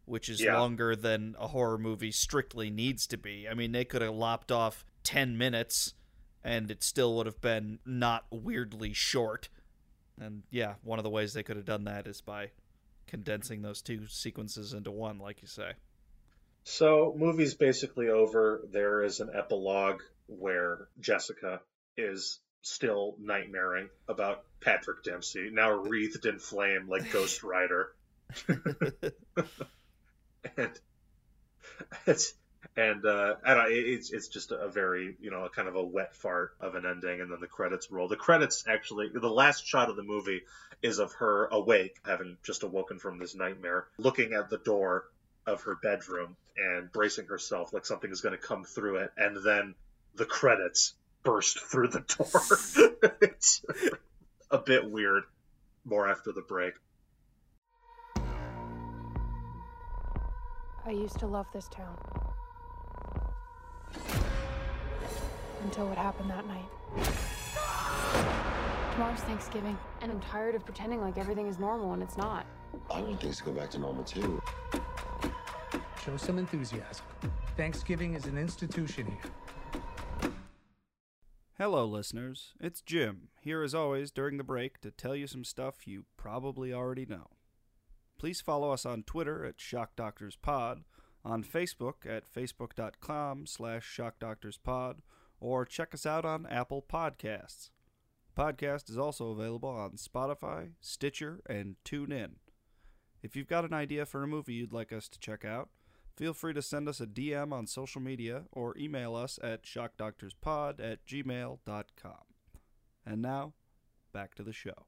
which is yeah. longer than a horror movie strictly needs to be. I mean, they could have lopped off 10 minutes and it still would have been not weirdly short. And yeah, one of the ways they could have done that is by condensing those two sequences into one, like you say. So, movie's basically over. There is an epilogue where Jessica is still nightmaring about Patrick Dempsey, now wreathed in flame like Ghost Rider. and it's and uh, I don't. It's it's just a very you know kind of a wet fart of an ending, and then the credits roll. The credits actually, the last shot of the movie is of her awake, having just awoken from this nightmare, looking at the door of her bedroom and bracing herself like something is going to come through it, and then the credits burst through the door. it's a bit weird. More after the break. I used to love this town. Until what happened that night. Tomorrow's Thanksgiving, and I'm tired of pretending like everything is normal and it's not. I want things to go back to normal too. Show some enthusiasm. Thanksgiving is an institution here. Hello, listeners. It's Jim, here as always during the break to tell you some stuff you probably already know. Please follow us on Twitter at Shock Doctors Pod, on Facebook at facebook.com slash ShockDoctorsPod, or check us out on Apple Podcasts. The podcast is also available on Spotify, Stitcher, and TuneIn. If you've got an idea for a movie you'd like us to check out, Feel free to send us a DM on social media or email us at shockdoctorspod at gmail.com. And now, back to the show.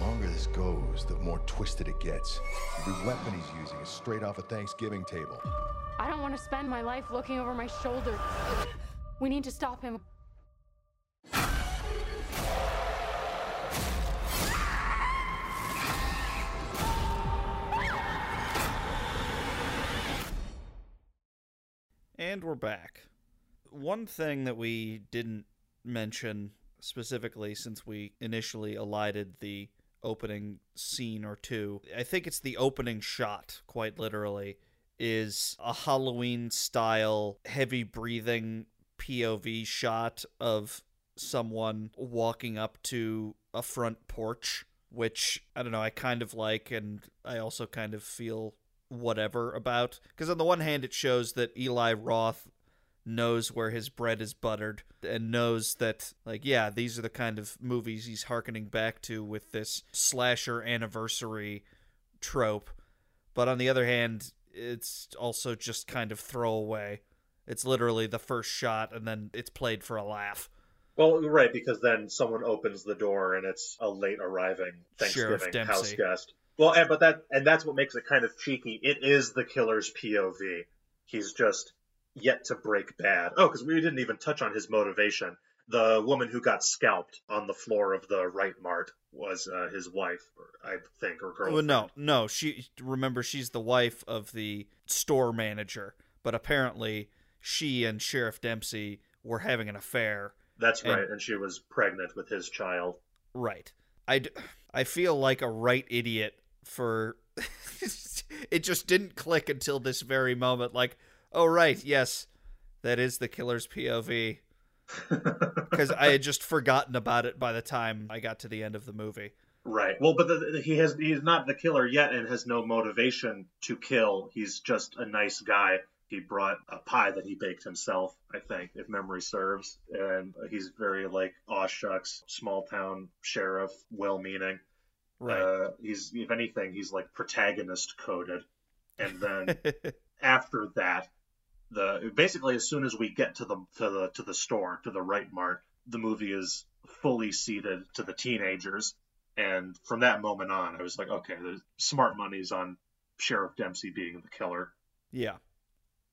The longer this goes, the more twisted it gets. The weapon he's using is straight off a Thanksgiving table. I don't want to spend my life looking over my shoulder. We need to stop him. And we're back. One thing that we didn't mention specifically since we initially elided the opening scene or two, I think it's the opening shot, quite literally, is a Halloween style heavy breathing POV shot of someone walking up to a front porch, which I don't know, I kind of like, and I also kind of feel whatever about. Because on the one hand, it shows that Eli Roth knows where his bread is buttered and knows that, like, yeah, these are the kind of movies he's harkening back to with this slasher anniversary trope. But on the other hand, it's also just kind of throwaway. It's literally the first shot and then it's played for a laugh. Well, right, because then someone opens the door and it's a late arriving Thanksgiving house guest. Well, and, but that and that's what makes it kind of cheeky. It is the killer's POV. He's just yet to break bad. Oh, because we didn't even touch on his motivation. The woman who got scalped on the floor of the RightMart was uh, his wife, I think, or Well, girlfriend. no, no. She remember she's the wife of the store manager, but apparently she and Sheriff Dempsey were having an affair. That's and- right, and she was pregnant with his child. Right. I I feel like a right idiot for it just didn't click until this very moment like oh right yes that is the killer's POV because I had just forgotten about it by the time I got to the end of the movie. Right. Well, but the, the- he has he's not the killer yet and has no motivation to kill. He's just a nice guy. He brought a pie that he baked himself, I think, if memory serves. And he's very like, aw shucks, small town sheriff, well meaning. Right. Uh, he's if anything, he's like protagonist coded. And then after that, the basically as soon as we get to the to the to the store to the RightMart, the movie is fully ceded to the teenagers. And from that moment on, I was like, okay, the smart money's on Sheriff Dempsey being the killer. yeah.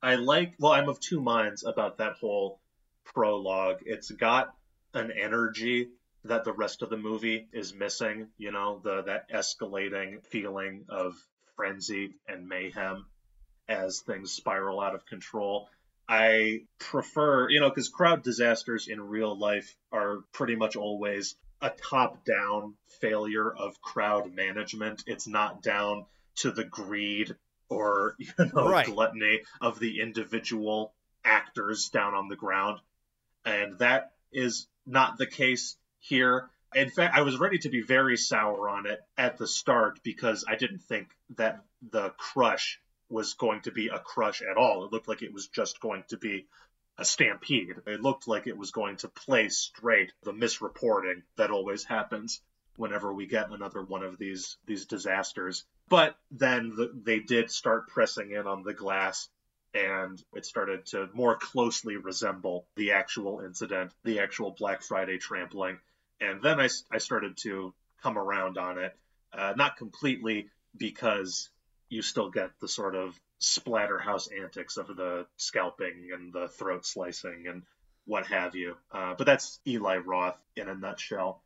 I like, well, I'm of two minds about that whole prologue. It's got an energy that the rest of the movie is missing, you know, the that escalating feeling of frenzy and mayhem as things spiral out of control. I prefer, you know, because crowd disasters in real life are pretty much always a top down failure of crowd management. It's not down to the greed or, you know, Right. gluttony of the individual actors down on the ground. And that is not the case here. In fact, I was ready to be very sour on it at the start because I didn't think that the crush was going to be a crush at all. It looked like it was just going to be a stampede. It looked like it was going to play straight the misreporting that always happens whenever we get another one of these these disasters. But then the, they did start pressing in on the glass and it started to more closely resemble the actual incident, the actual Black Friday trampling. And then I, I started to come around on it, uh, not completely because you still get the sort of splatterhouse antics of the scalping and the throat slicing and what have you. Uh, but that's Eli Roth in a nutshell.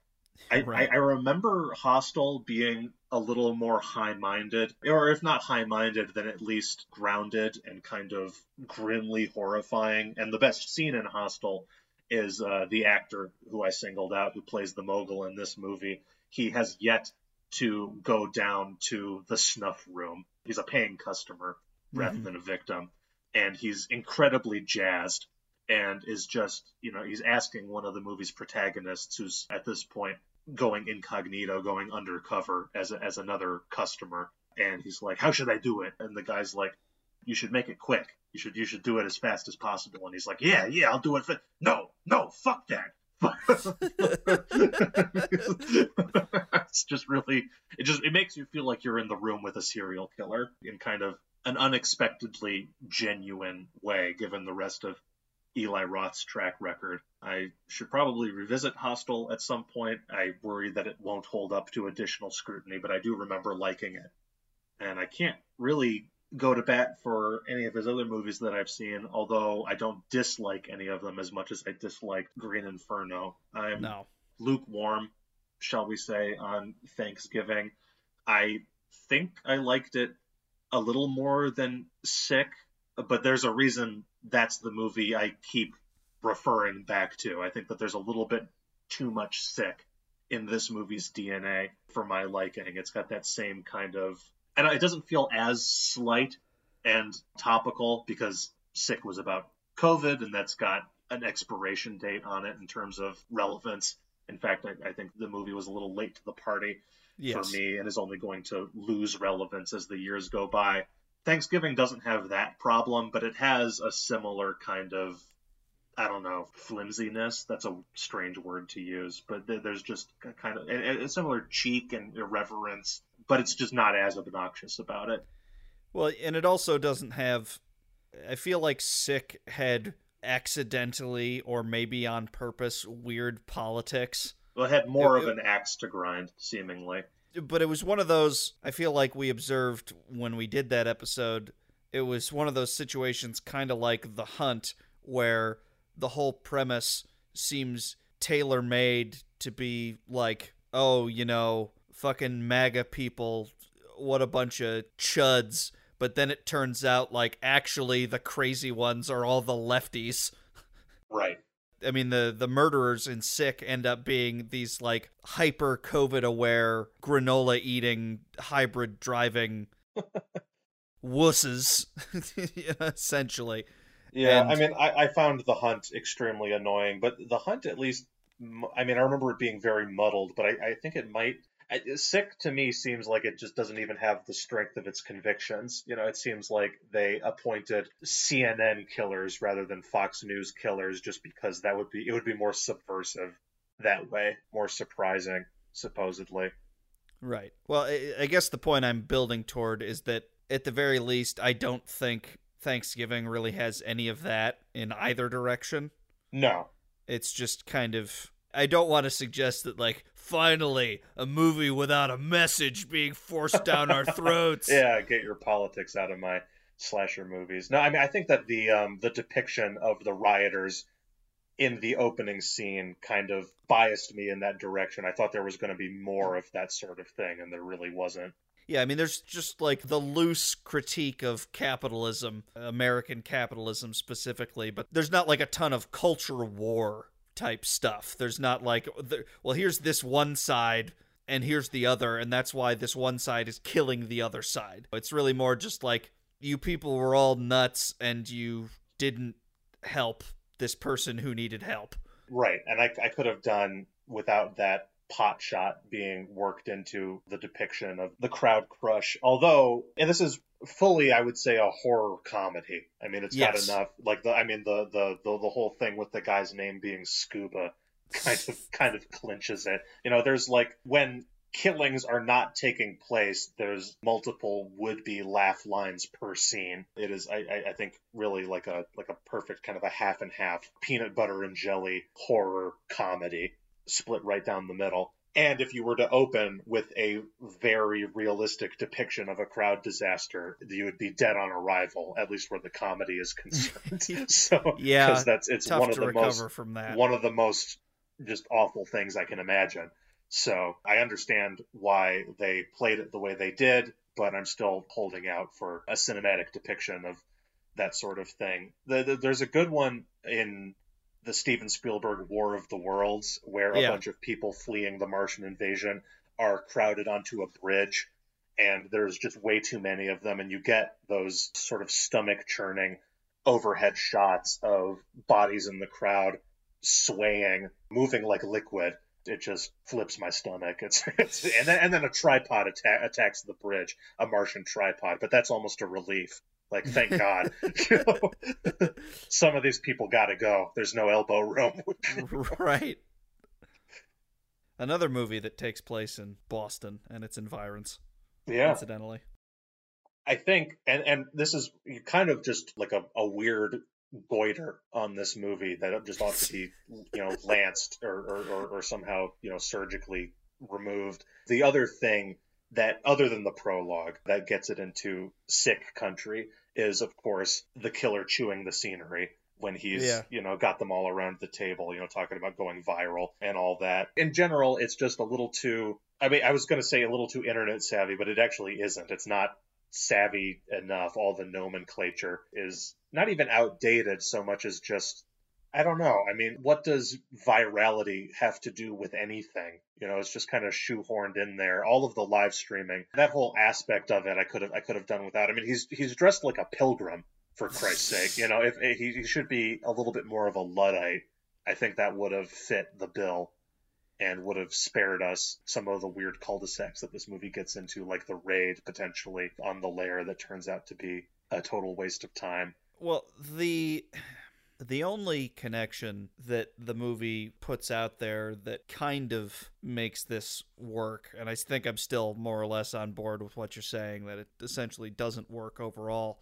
I, Right. I, I remember Hostel being a little more high minded, or if not high minded, then at least grounded and kind of grimly horrifying. And the best scene in Hostel is uh, the actor who I singled out, who plays the mogul in this movie. He has yet to go down to the snuff room. He's a paying customer rather Mhm. than a victim. And he's incredibly jazzed and is just, you know, he's asking one of the movie's protagonists, who's at this point going incognito, going undercover as, a, as another customer. And he's like, How should I do it? And the guy's like, You should make it quick. You should you should do it as fast as possible. And he's like, Yeah, yeah, I'll do it. Fa-. No, no, fuck that. it's just really it just it makes you feel like you're in the room with a serial killer in kind of an unexpectedly genuine way, given the rest of Eli Roth's track record. I should probably revisit Hostel at some point. I worry that it won't hold up to additional scrutiny, but I do remember liking it. And I can't really go to bat for any of his other movies that I've seen, although I don't dislike any of them as much as I dislike Green Inferno. I'm No. lukewarm, shall we say, on Thanksgiving. I think I liked it a little more than Sick, but there's a reason that's the movie I keep referring back to. I think that there's a little bit too much Sick in this movie's DNA for my liking. It's got that same kind of, and it doesn't feel as slight and topical because Sick was about COVID, and that's got an expiration date on it in terms of relevance. In fact, I, I think the movie was a little late to the party Yes. for me and is only going to lose relevance as the years go by. Thanksgiving doesn't have that problem, but it has a similar kind of, I don't know, flimsiness. That's a strange word to use, but th- there's just a kind of a, a similar cheek and irreverence, but it's just not as obnoxious about it. Well, and it also doesn't have. I feel like Sick had accidentally or maybe on purpose weird politics. Well, it had more It- of an axe to grind, seemingly. But it was one of those. I feel like we observed when we did that episode. It was one of those situations, kind of like The Hunt, where the whole premise seems tailor made to be like, oh, you know, fucking MAGA people, what a bunch of chuds. But then it turns out like actually the crazy ones are all the lefties. Right. I mean the the murderers in Sick end up being these like hyper COVID aware granola eating hybrid driving wusses essentially. Yeah, And- I mean, I, I found the hunt extremely annoying, but the hunt at least, I mean, I remember it being very muddled, but I, I think it might. I, sick to me seems like it just doesn't even have the strength of its convictions. You know, it seems like they appointed CNN killers rather than Fox News killers just because that would be it would be more subversive that way, more surprising, supposedly. Right. Well, I, I guess the point I'm building toward is that at the very least I don't think Thanksgiving really has any of that in either direction. No, It's just kind of I don't want to suggest that like finally a movie without a message being forced down our throats. Yeah, get your politics out of my slasher movies. No, I mean I think that the um the depiction of the rioters in the opening scene kind of biased me in that direction. I thought there was going to be more of that sort of thing, and there really wasn't. Yeah, I mean, there's just like the loose critique of capitalism, American capitalism specifically, but there's not like a ton of culture war type stuff. There's not like, well, here's this one side and here's the other, and that's why this one side is killing the other side. It's really more just like you people were all nuts and you didn't help this person who needed help. Right, and I I could have done without that pot shot being worked into the depiction of the crowd crush. Although, and this is fully, I would say, a horror comedy. I mean, it's Yes. got enough. Like the, I mean, the, the the the whole thing with the guy's name being Scuba kind of kind of clinches it. You know, there's like when killings are not taking place there's multiple would-be laugh lines per scene it is I, I i think really like a like a perfect kind of a half and half peanut butter and jelly horror comedy split right down the middle and if you were to open with a very realistic depiction of a crowd disaster you would be dead on arrival at least where the comedy is concerned so Yeah, because that's it's one of the most from that. one of the most just awful things I can imagine. So I understand why they played it the way they did, but I'm still holding out for a cinematic depiction of that sort of thing. The, the, there's a good one in the Steven Spielberg War of the Worlds where a Yeah. bunch of people fleeing the Martian invasion are crowded onto a bridge and there's just way too many of them and you get those sort of stomach churning overhead shots of bodies in the crowd swaying, moving like liquid. It just flips my stomach. It's, it's and then and then a tripod atta- attacks the bridge, a Martian tripod. But that's almost a relief. Like thank God, You know, some of these people got to go. There's no elbow room. right. Another movie that takes place in Boston and its environs. Yeah. Incidentally. I think, and and this is kind of just like a, a weird goiter on this movie that just ought to be, you know, lanced or, or, or, or somehow, you know, surgically removed. The other thing that, other than the prologue, that gets it into sick country is, of course, the killer chewing the scenery when he's Yeah. you know got them all around the table you know talking about going viral and all that. In general it's just a little too i mean i was going to say a little too internet savvy but it actually isn't. It's not savvy enough. All the nomenclature is not even outdated so much as just I don't know. I mean, what does virality have to do with anything? You know, it's just kind of shoehorned in there. All of the live streaming, that whole aspect of it, I could have I could have done without. I mean, he's he's dressed like a pilgrim for Christ's sake. You know, if, if he, he should be a little bit more of a luddite, I think that would have fit the bill and would have spared us some of the weird cul-de-sacs that this movie gets into, like the raid potentially on the lair that turns out to be a total waste of time. Well, the the only connection that the movie puts out there that kind of makes this work, and I think I'm still more or less on board with what you're saying that it essentially doesn't work overall,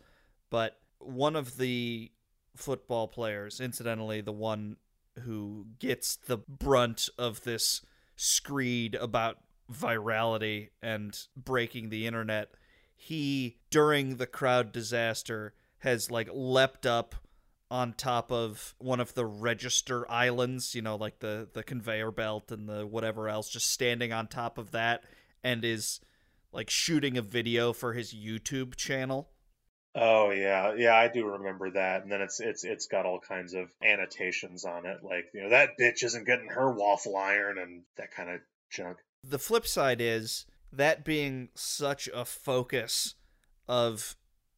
but one of the football players, incidentally, the one who gets the brunt of this screed about virality and breaking the internet, he during the crowd disaster has like leapt up on top of one of the register islands, you know, like the the conveyor belt and the whatever else, just standing on top of that and is like shooting a video for his YouTube channel. Oh yeah, yeah, I do remember that. And then it's it's it's got all kinds of annotations on it, like you know that bitch isn't getting her waffle iron and that kind of junk. The flip side is that being such a focus of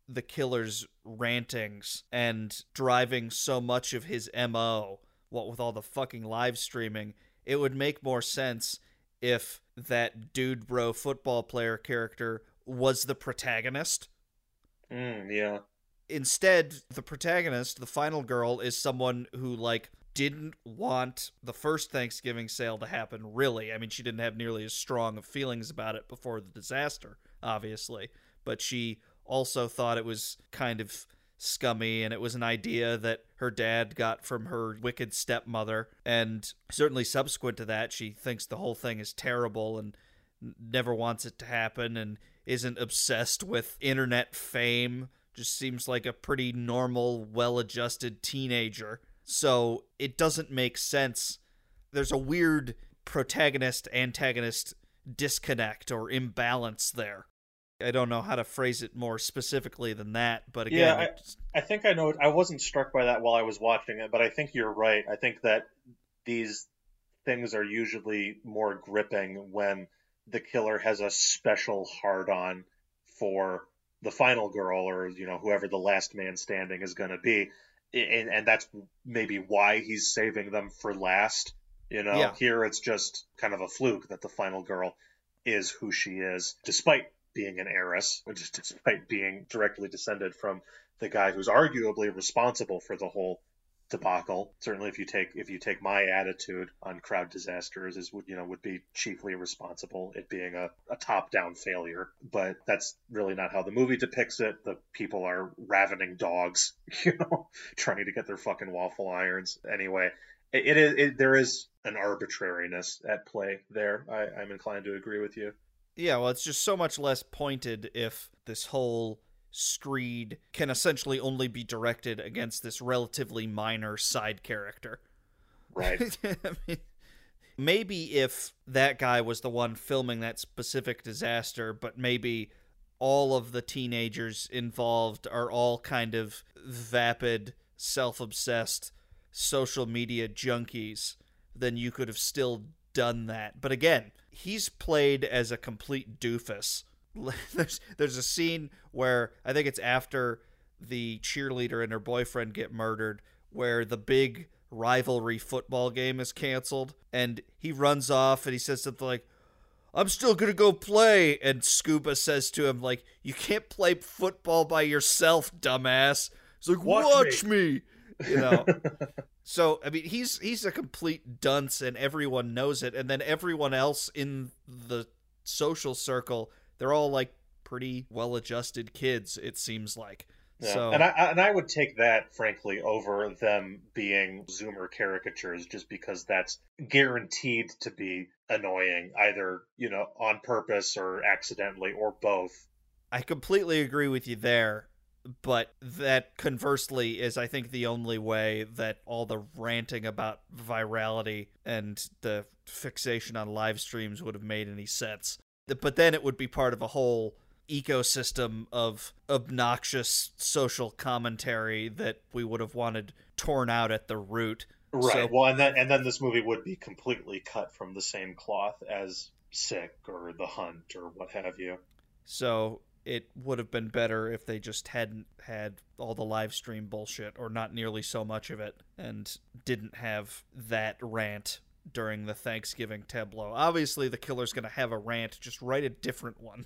the killer's rantings and driving so much of his MO, what with all the fucking live streaming, it would make more sense if that dude bro football player character was the protagonist. Mm, yeah. Instead, the protagonist, the final girl, is someone who like didn't want the first Thanksgiving sale to happen, really. I mean, she didn't have nearly as strong of feelings about it before the disaster, obviously, but she also thought it was kind of scummy and it was an idea that her dad got from her wicked stepmother. And certainly subsequent to that she thinks the whole thing is terrible and never wants it to happen and isn't obsessed with internet fame. Just seems like a pretty normal well-adjusted teenager. So it doesn't make sense. There's a weird protagonist antagonist disconnect or imbalance there I don't know how to phrase it more specifically than that, but again, Yeah, I- I think I know. I wasn't struck by that while I was watching it, but I think you're right. I think that these things are usually more gripping when the killer has a special hard on for the final girl or you know whoever the last man standing is going to be and, and that's maybe why he's saving them for last you know Yeah. here it's just kind of a fluke that the final girl is who she is despite being an heiress despite being directly descended from the guy who's arguably responsible for the whole debacle. Certainly, if you take if you take my attitude on crowd disasters, is would you know would be chiefly responsible it being a, a top down failure. But that's really not how the movie depicts it. The people are ravening dogs, you know, trying to get their fucking waffle irons. Anyway, it, it is it, there is an arbitrariness at play there. I, I'm inclined to agree with you. Yeah, well, it's just so much less pointed if this whole screed can essentially only be directed against this relatively minor side character. Right. I mean, maybe if that guy was the one filming that specific disaster, but maybe all of the teenagers involved are all kind of vapid, self obsessed social media junkies, then you could have still done that. But again, he's played as a complete doofus. there's there's a scene where I think it's after the cheerleader and her boyfriend get murdered where the big rivalry football game is canceled and he runs off and he says something like I'm still gonna go play and Scuba says to him like you can't play football by yourself dumbass he's like Watch watch, me. You know. so I mean, he's he's a complete dunce, and everyone knows it. And then everyone else in the social circle, they're all like pretty well-adjusted kids. It seems like. Yeah. So And I and I would take that frankly over them being Zoomer caricatures, just because that's guaranteed to be annoying, either you know on purpose or accidentally or both. I completely agree with you there, but that conversely is, I think, the only way that all the ranting about virality and the fixation on live streams would have made any sense. But then it would be part of a whole ecosystem of obnoxious social commentary that we would have wanted torn out at the root. Right. So- well, and then and then this movie would be completely cut from the same cloth as Sick or The Hunt or what have you. So it would have been better if they just hadn't had all the live stream bullshit or not nearly so much of it and didn't have that rant during the Thanksgiving tableau. Obviously the killer's going to have a rant, just write a different one.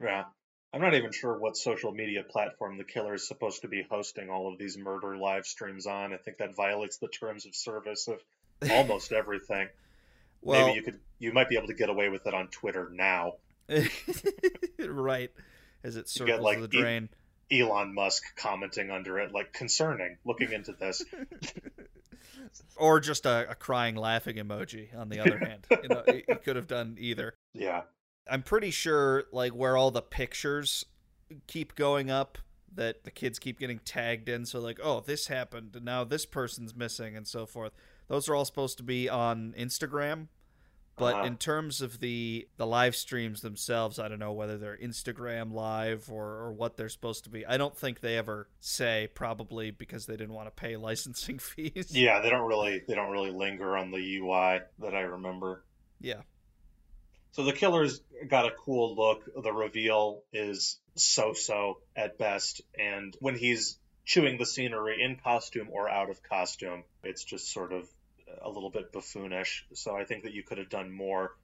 Yeah. I'm not even sure what social media platform the killer is supposed to be hosting all of these murder live streams on. I think that violates the terms of service of almost everything. Well, Maybe you could you might be able to get away with it on Twitter now. right as it You get, like, the e- drain. Elon Musk commenting under it like concerning, looking into this. Or just a, a crying laughing emoji on the other hand. You know, he he could have done either. Yeah. I'm pretty sure like where all the pictures keep going up that the kids keep getting tagged in so like oh this happened and now this person's missing and so forth those are all supposed to be on Instagram but Uh-huh. in terms of the the live streams themselves I don't know whether they're Instagram live or or what they're supposed to be I don't think they ever say probably because they didn't want to pay licensing fees Yeah, they don't really they don't really linger on the UI that I remember. yeah So the killer's got a cool look. The reveal is so-so at best, and when he's chewing the scenery in costume or out of costume, it's just sort of a little bit buffoonish. So I think that you could have done more.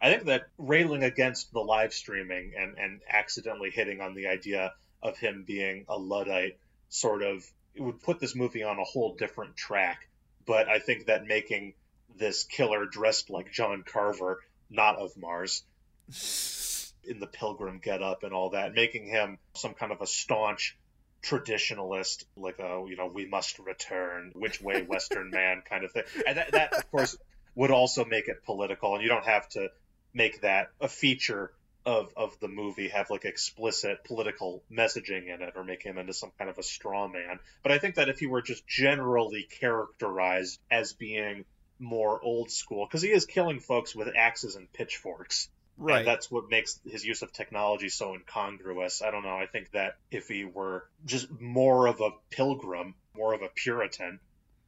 I think that railing against the live streaming and, and accidentally hitting on the idea of him being a Luddite sort of it would put this movie on a whole different track. But I think that making this killer dressed like John Carver, not of Mars, in the pilgrim getup and all that, making him some kind of a staunch traditionalist, like a you know we must return, which way Western man kind of thing, and that, that of course would also make it political, and you don't have to make that a feature of of the movie have like explicit political messaging in it or make him into some kind of a straw man. But i think that if he were just generally characterized as being more old school because he is killing folks with axes and pitchforks right and that's what makes his use of technology so incongruous. I don't know. I think that if he were just more of a pilgrim, more of a Puritan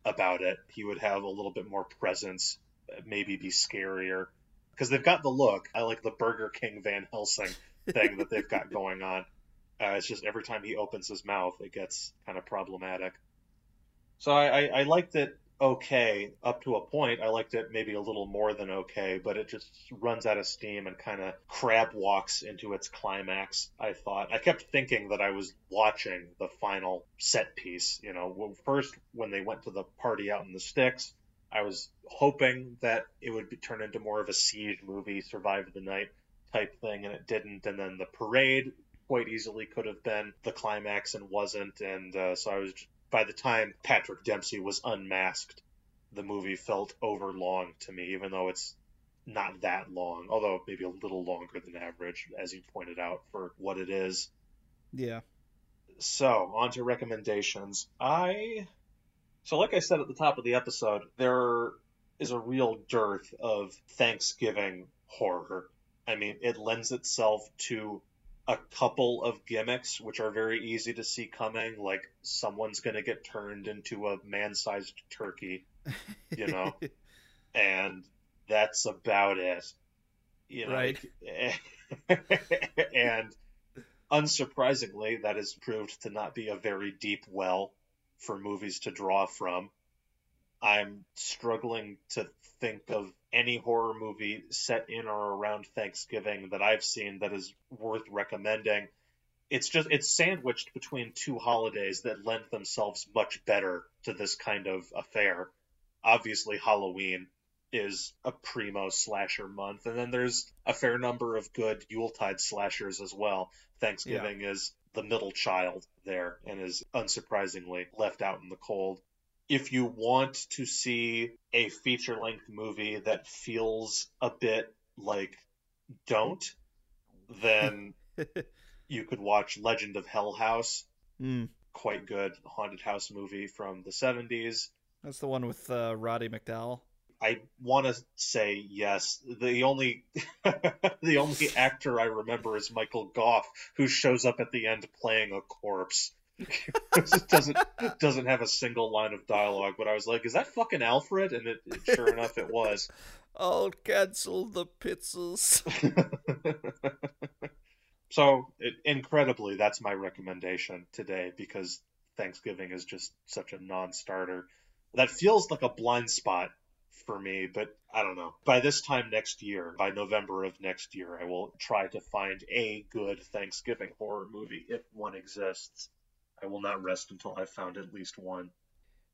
about it, he would have a little bit more presence, maybe be scarier. Because they've got the look. I like the Burger King Van Helsing thing that they've got going on. Uh, it's just every time he opens his mouth, it gets kind of problematic. So I, I, I liked it okay up to a point. I liked it maybe a little more than okay, but it just runs out of steam and kind of crab walks into its climax. I thought I kept thinking that I was watching the final set piece. You know, first when they went to the party out in the sticks, I was hoping that it would be, turn into more of a siege movie, survive the night type thing, and it didn't. And then the parade quite easily could have been the climax and wasn't. And uh, so I was by the time Patrick Dempsey was unmasked, the movie felt overlong to me, even though it's not that long, although maybe a little longer than average, as you pointed out, for what it is. yeah So, on to recommendations. I. So, like I said at the top of the episode, there is a real dearth of Thanksgiving horror. I mean, it lends itself to a couple of gimmicks which are very easy to see coming, like someone's going to get turned into a man sized turkey, you know, and that's about it. You know, Right. and unsurprisingly, that has proved to not be a very deep well for movies to draw from. I'm struggling to think of any horror movie set in or around Thanksgiving that I've seen that is worth recommending. it's just it's sandwiched between two holidays that lend themselves much better to this kind of affair. Obviously, Halloween is a primo slasher month, and then there's a fair number of good Yuletide slashers as well. Thanksgiving yeah. is the middle child there and is unsurprisingly left out in the cold. If you want to see a feature length movie that feels a bit like Don't, then you could watch Legend of Hell House. Mm. Quite good haunted house movie from the 70s. That's the one with uh, Roddy McDowall. I want to say yes. The only the only actor I remember is Michael Gough, who shows up at the end playing a corpse. doesn't doesn't have a single line of dialogue, but I was like, "Is that fucking Alfred?" And it, it sure enough, it was. I'll cancel the pizzas. so, it, incredibly, that's my recommendation today because Thanksgiving is just such a non-starter. That feels like a blind spot for me, but I don't know. By this time next year, by November of next year, I will try to find a good Thanksgiving horror movie if one exists. I will not rest until I've found at least one.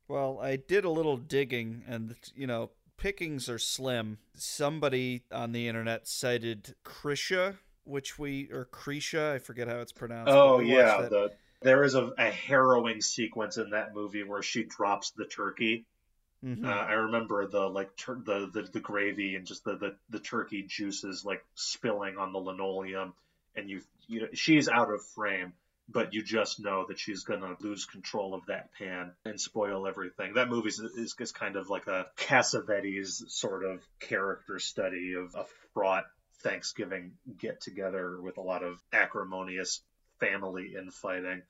Well, I did a little digging, and you know, pickings are slim. Somebody on the internet cited Krisha, which we or Krisha, I forget how it's pronounced. Oh yeah, the, there is a, a harrowing sequence in that movie where she drops the turkey Mm-hmm. Uh, I remember the like tur- the, the the gravy and just the, the the turkey juices like spilling on the linoleum, and you you know she's out of frame, but you just know that she's gonna lose control of that pan and spoil everything. That movie is, is, is kind of like a Cassavetes sort of character study of a fraught Thanksgiving get together with a lot of acrimonious family infighting.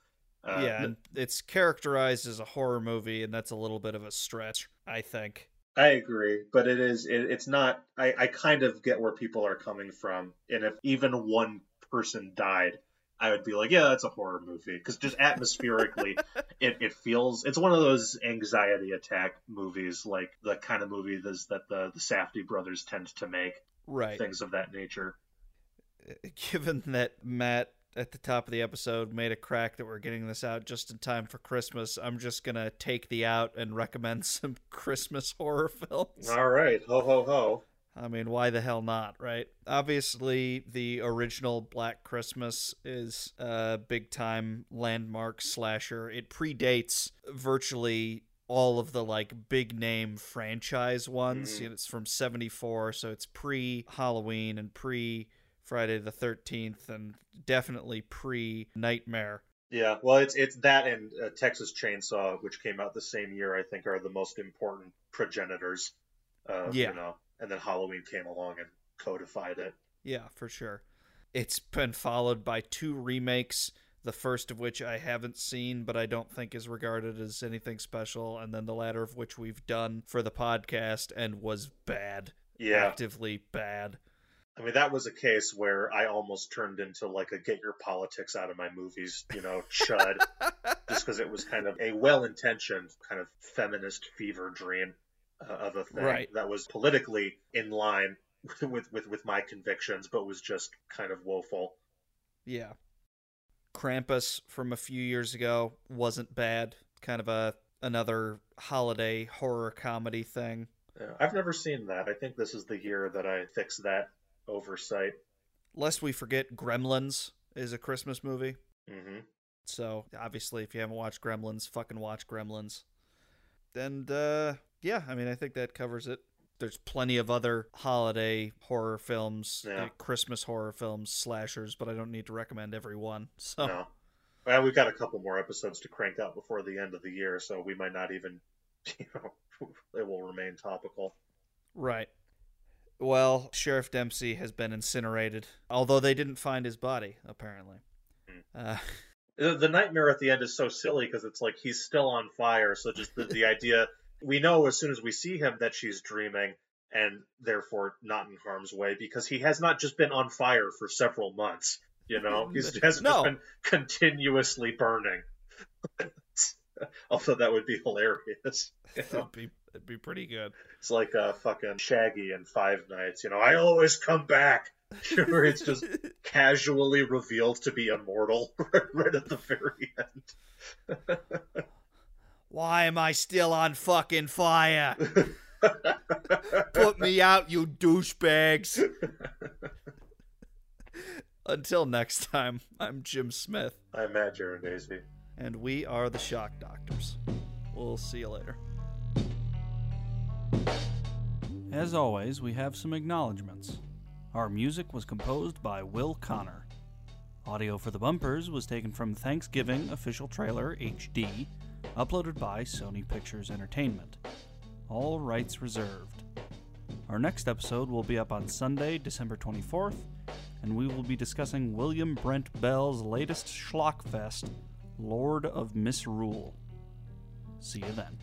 Uh, yeah, and it's characterized as a horror movie, and that's a little bit of a stretch, I think. I agree, but it is it, it's not. I, I kind of get where people are coming from, and if even one person died, I would be like, yeah, that's a horror movie because just atmospherically, it, it feels it's one of those anxiety attack movies, like the kind of movie that the the Safdie brothers tend to make, right? Things of that nature. Given that Matt at the top of the episode made a crack that we're getting this out just in time for Christmas. I'm just gonna take the out and recommend some Christmas horror films. All right, ho ho ho. I mean, why the hell not, right? Obviously, the original Black Christmas is a big time landmark slasher. It predates virtually all of the like big name franchise ones. Mm-hmm. It's from 74, so it's pre Halloween and pre Friday the 13th and definitely pre Nightmare. Yeah, well, it's it's that and uh, Texas Chainsaw, which came out the same year, I think, are the most important progenitors. Uh, yeah. You know, and then Halloween came along and codified it. Yeah, for sure. It's been followed by two remakes, the first of which I haven't seen, but I don't think is regarded as anything special, and then the latter of which we've done for the podcast and was bad. Yeah. Actively bad. I mean, that was a case where I almost turned into like a get your politics out of my movies, you know, chud, just because it was kind of a well intentioned kind of feminist fever dream uh, of a thing right. that was politically in line with, with, with my convictions, but was just kind of woeful. Yeah. Krampus from a few years ago wasn't bad. Kind of a another holiday horror comedy thing. Yeah, I've never seen that. I think this is the year that I fix that oversight. Lest we forget, Gremlins is a Christmas movie. Mm-hmm. So obviously, if you haven't watched Gremlins, fucking watch Gremlins. And uh, yeah, I mean, I think that covers it. There's plenty of other holiday horror films, yeah. like Christmas horror films, slashers, but I don't need to recommend every one. So. No. Well, we've got a couple more episodes to crank out before the end of the year, so we might not even, you know, it will remain topical. Right. Well, Sheriff Dempsey has been incinerated, although they didn't find his body, apparently. Hmm. Uh, the nightmare at the end is so silly because it's like he's still on fire. So just the, the idea, we know as soon as we see him that she's dreaming and therefore not in harm's way because he has not just been on fire for several months. You know, he has no. been continuously burning. Although that would be hilarious. You know? It'd be It'd be pretty good. It's like uh, fucking Shaggy in Five Nights. You know, I always come back. where it's just casually revealed to be immortal right at the very end. Why am I still on fucking fire? Put me out, you douchebags. Until next time, I'm Jim Smith, I'm Matt Jaron Daisy. and we are the Shock Doctors. We'll see you later. As always, we have some acknowledgments. Our music was composed by Will Connor. Audio for the bumpers was taken from Thanksgiving Official Trailer HD, uploaded by Sony Pictures Entertainment. All rights reserved. Our next episode will be up on Sunday, December 24th, and we will be discussing William Brent Bell's latest schlockfest, Lord of Misrule. See you then.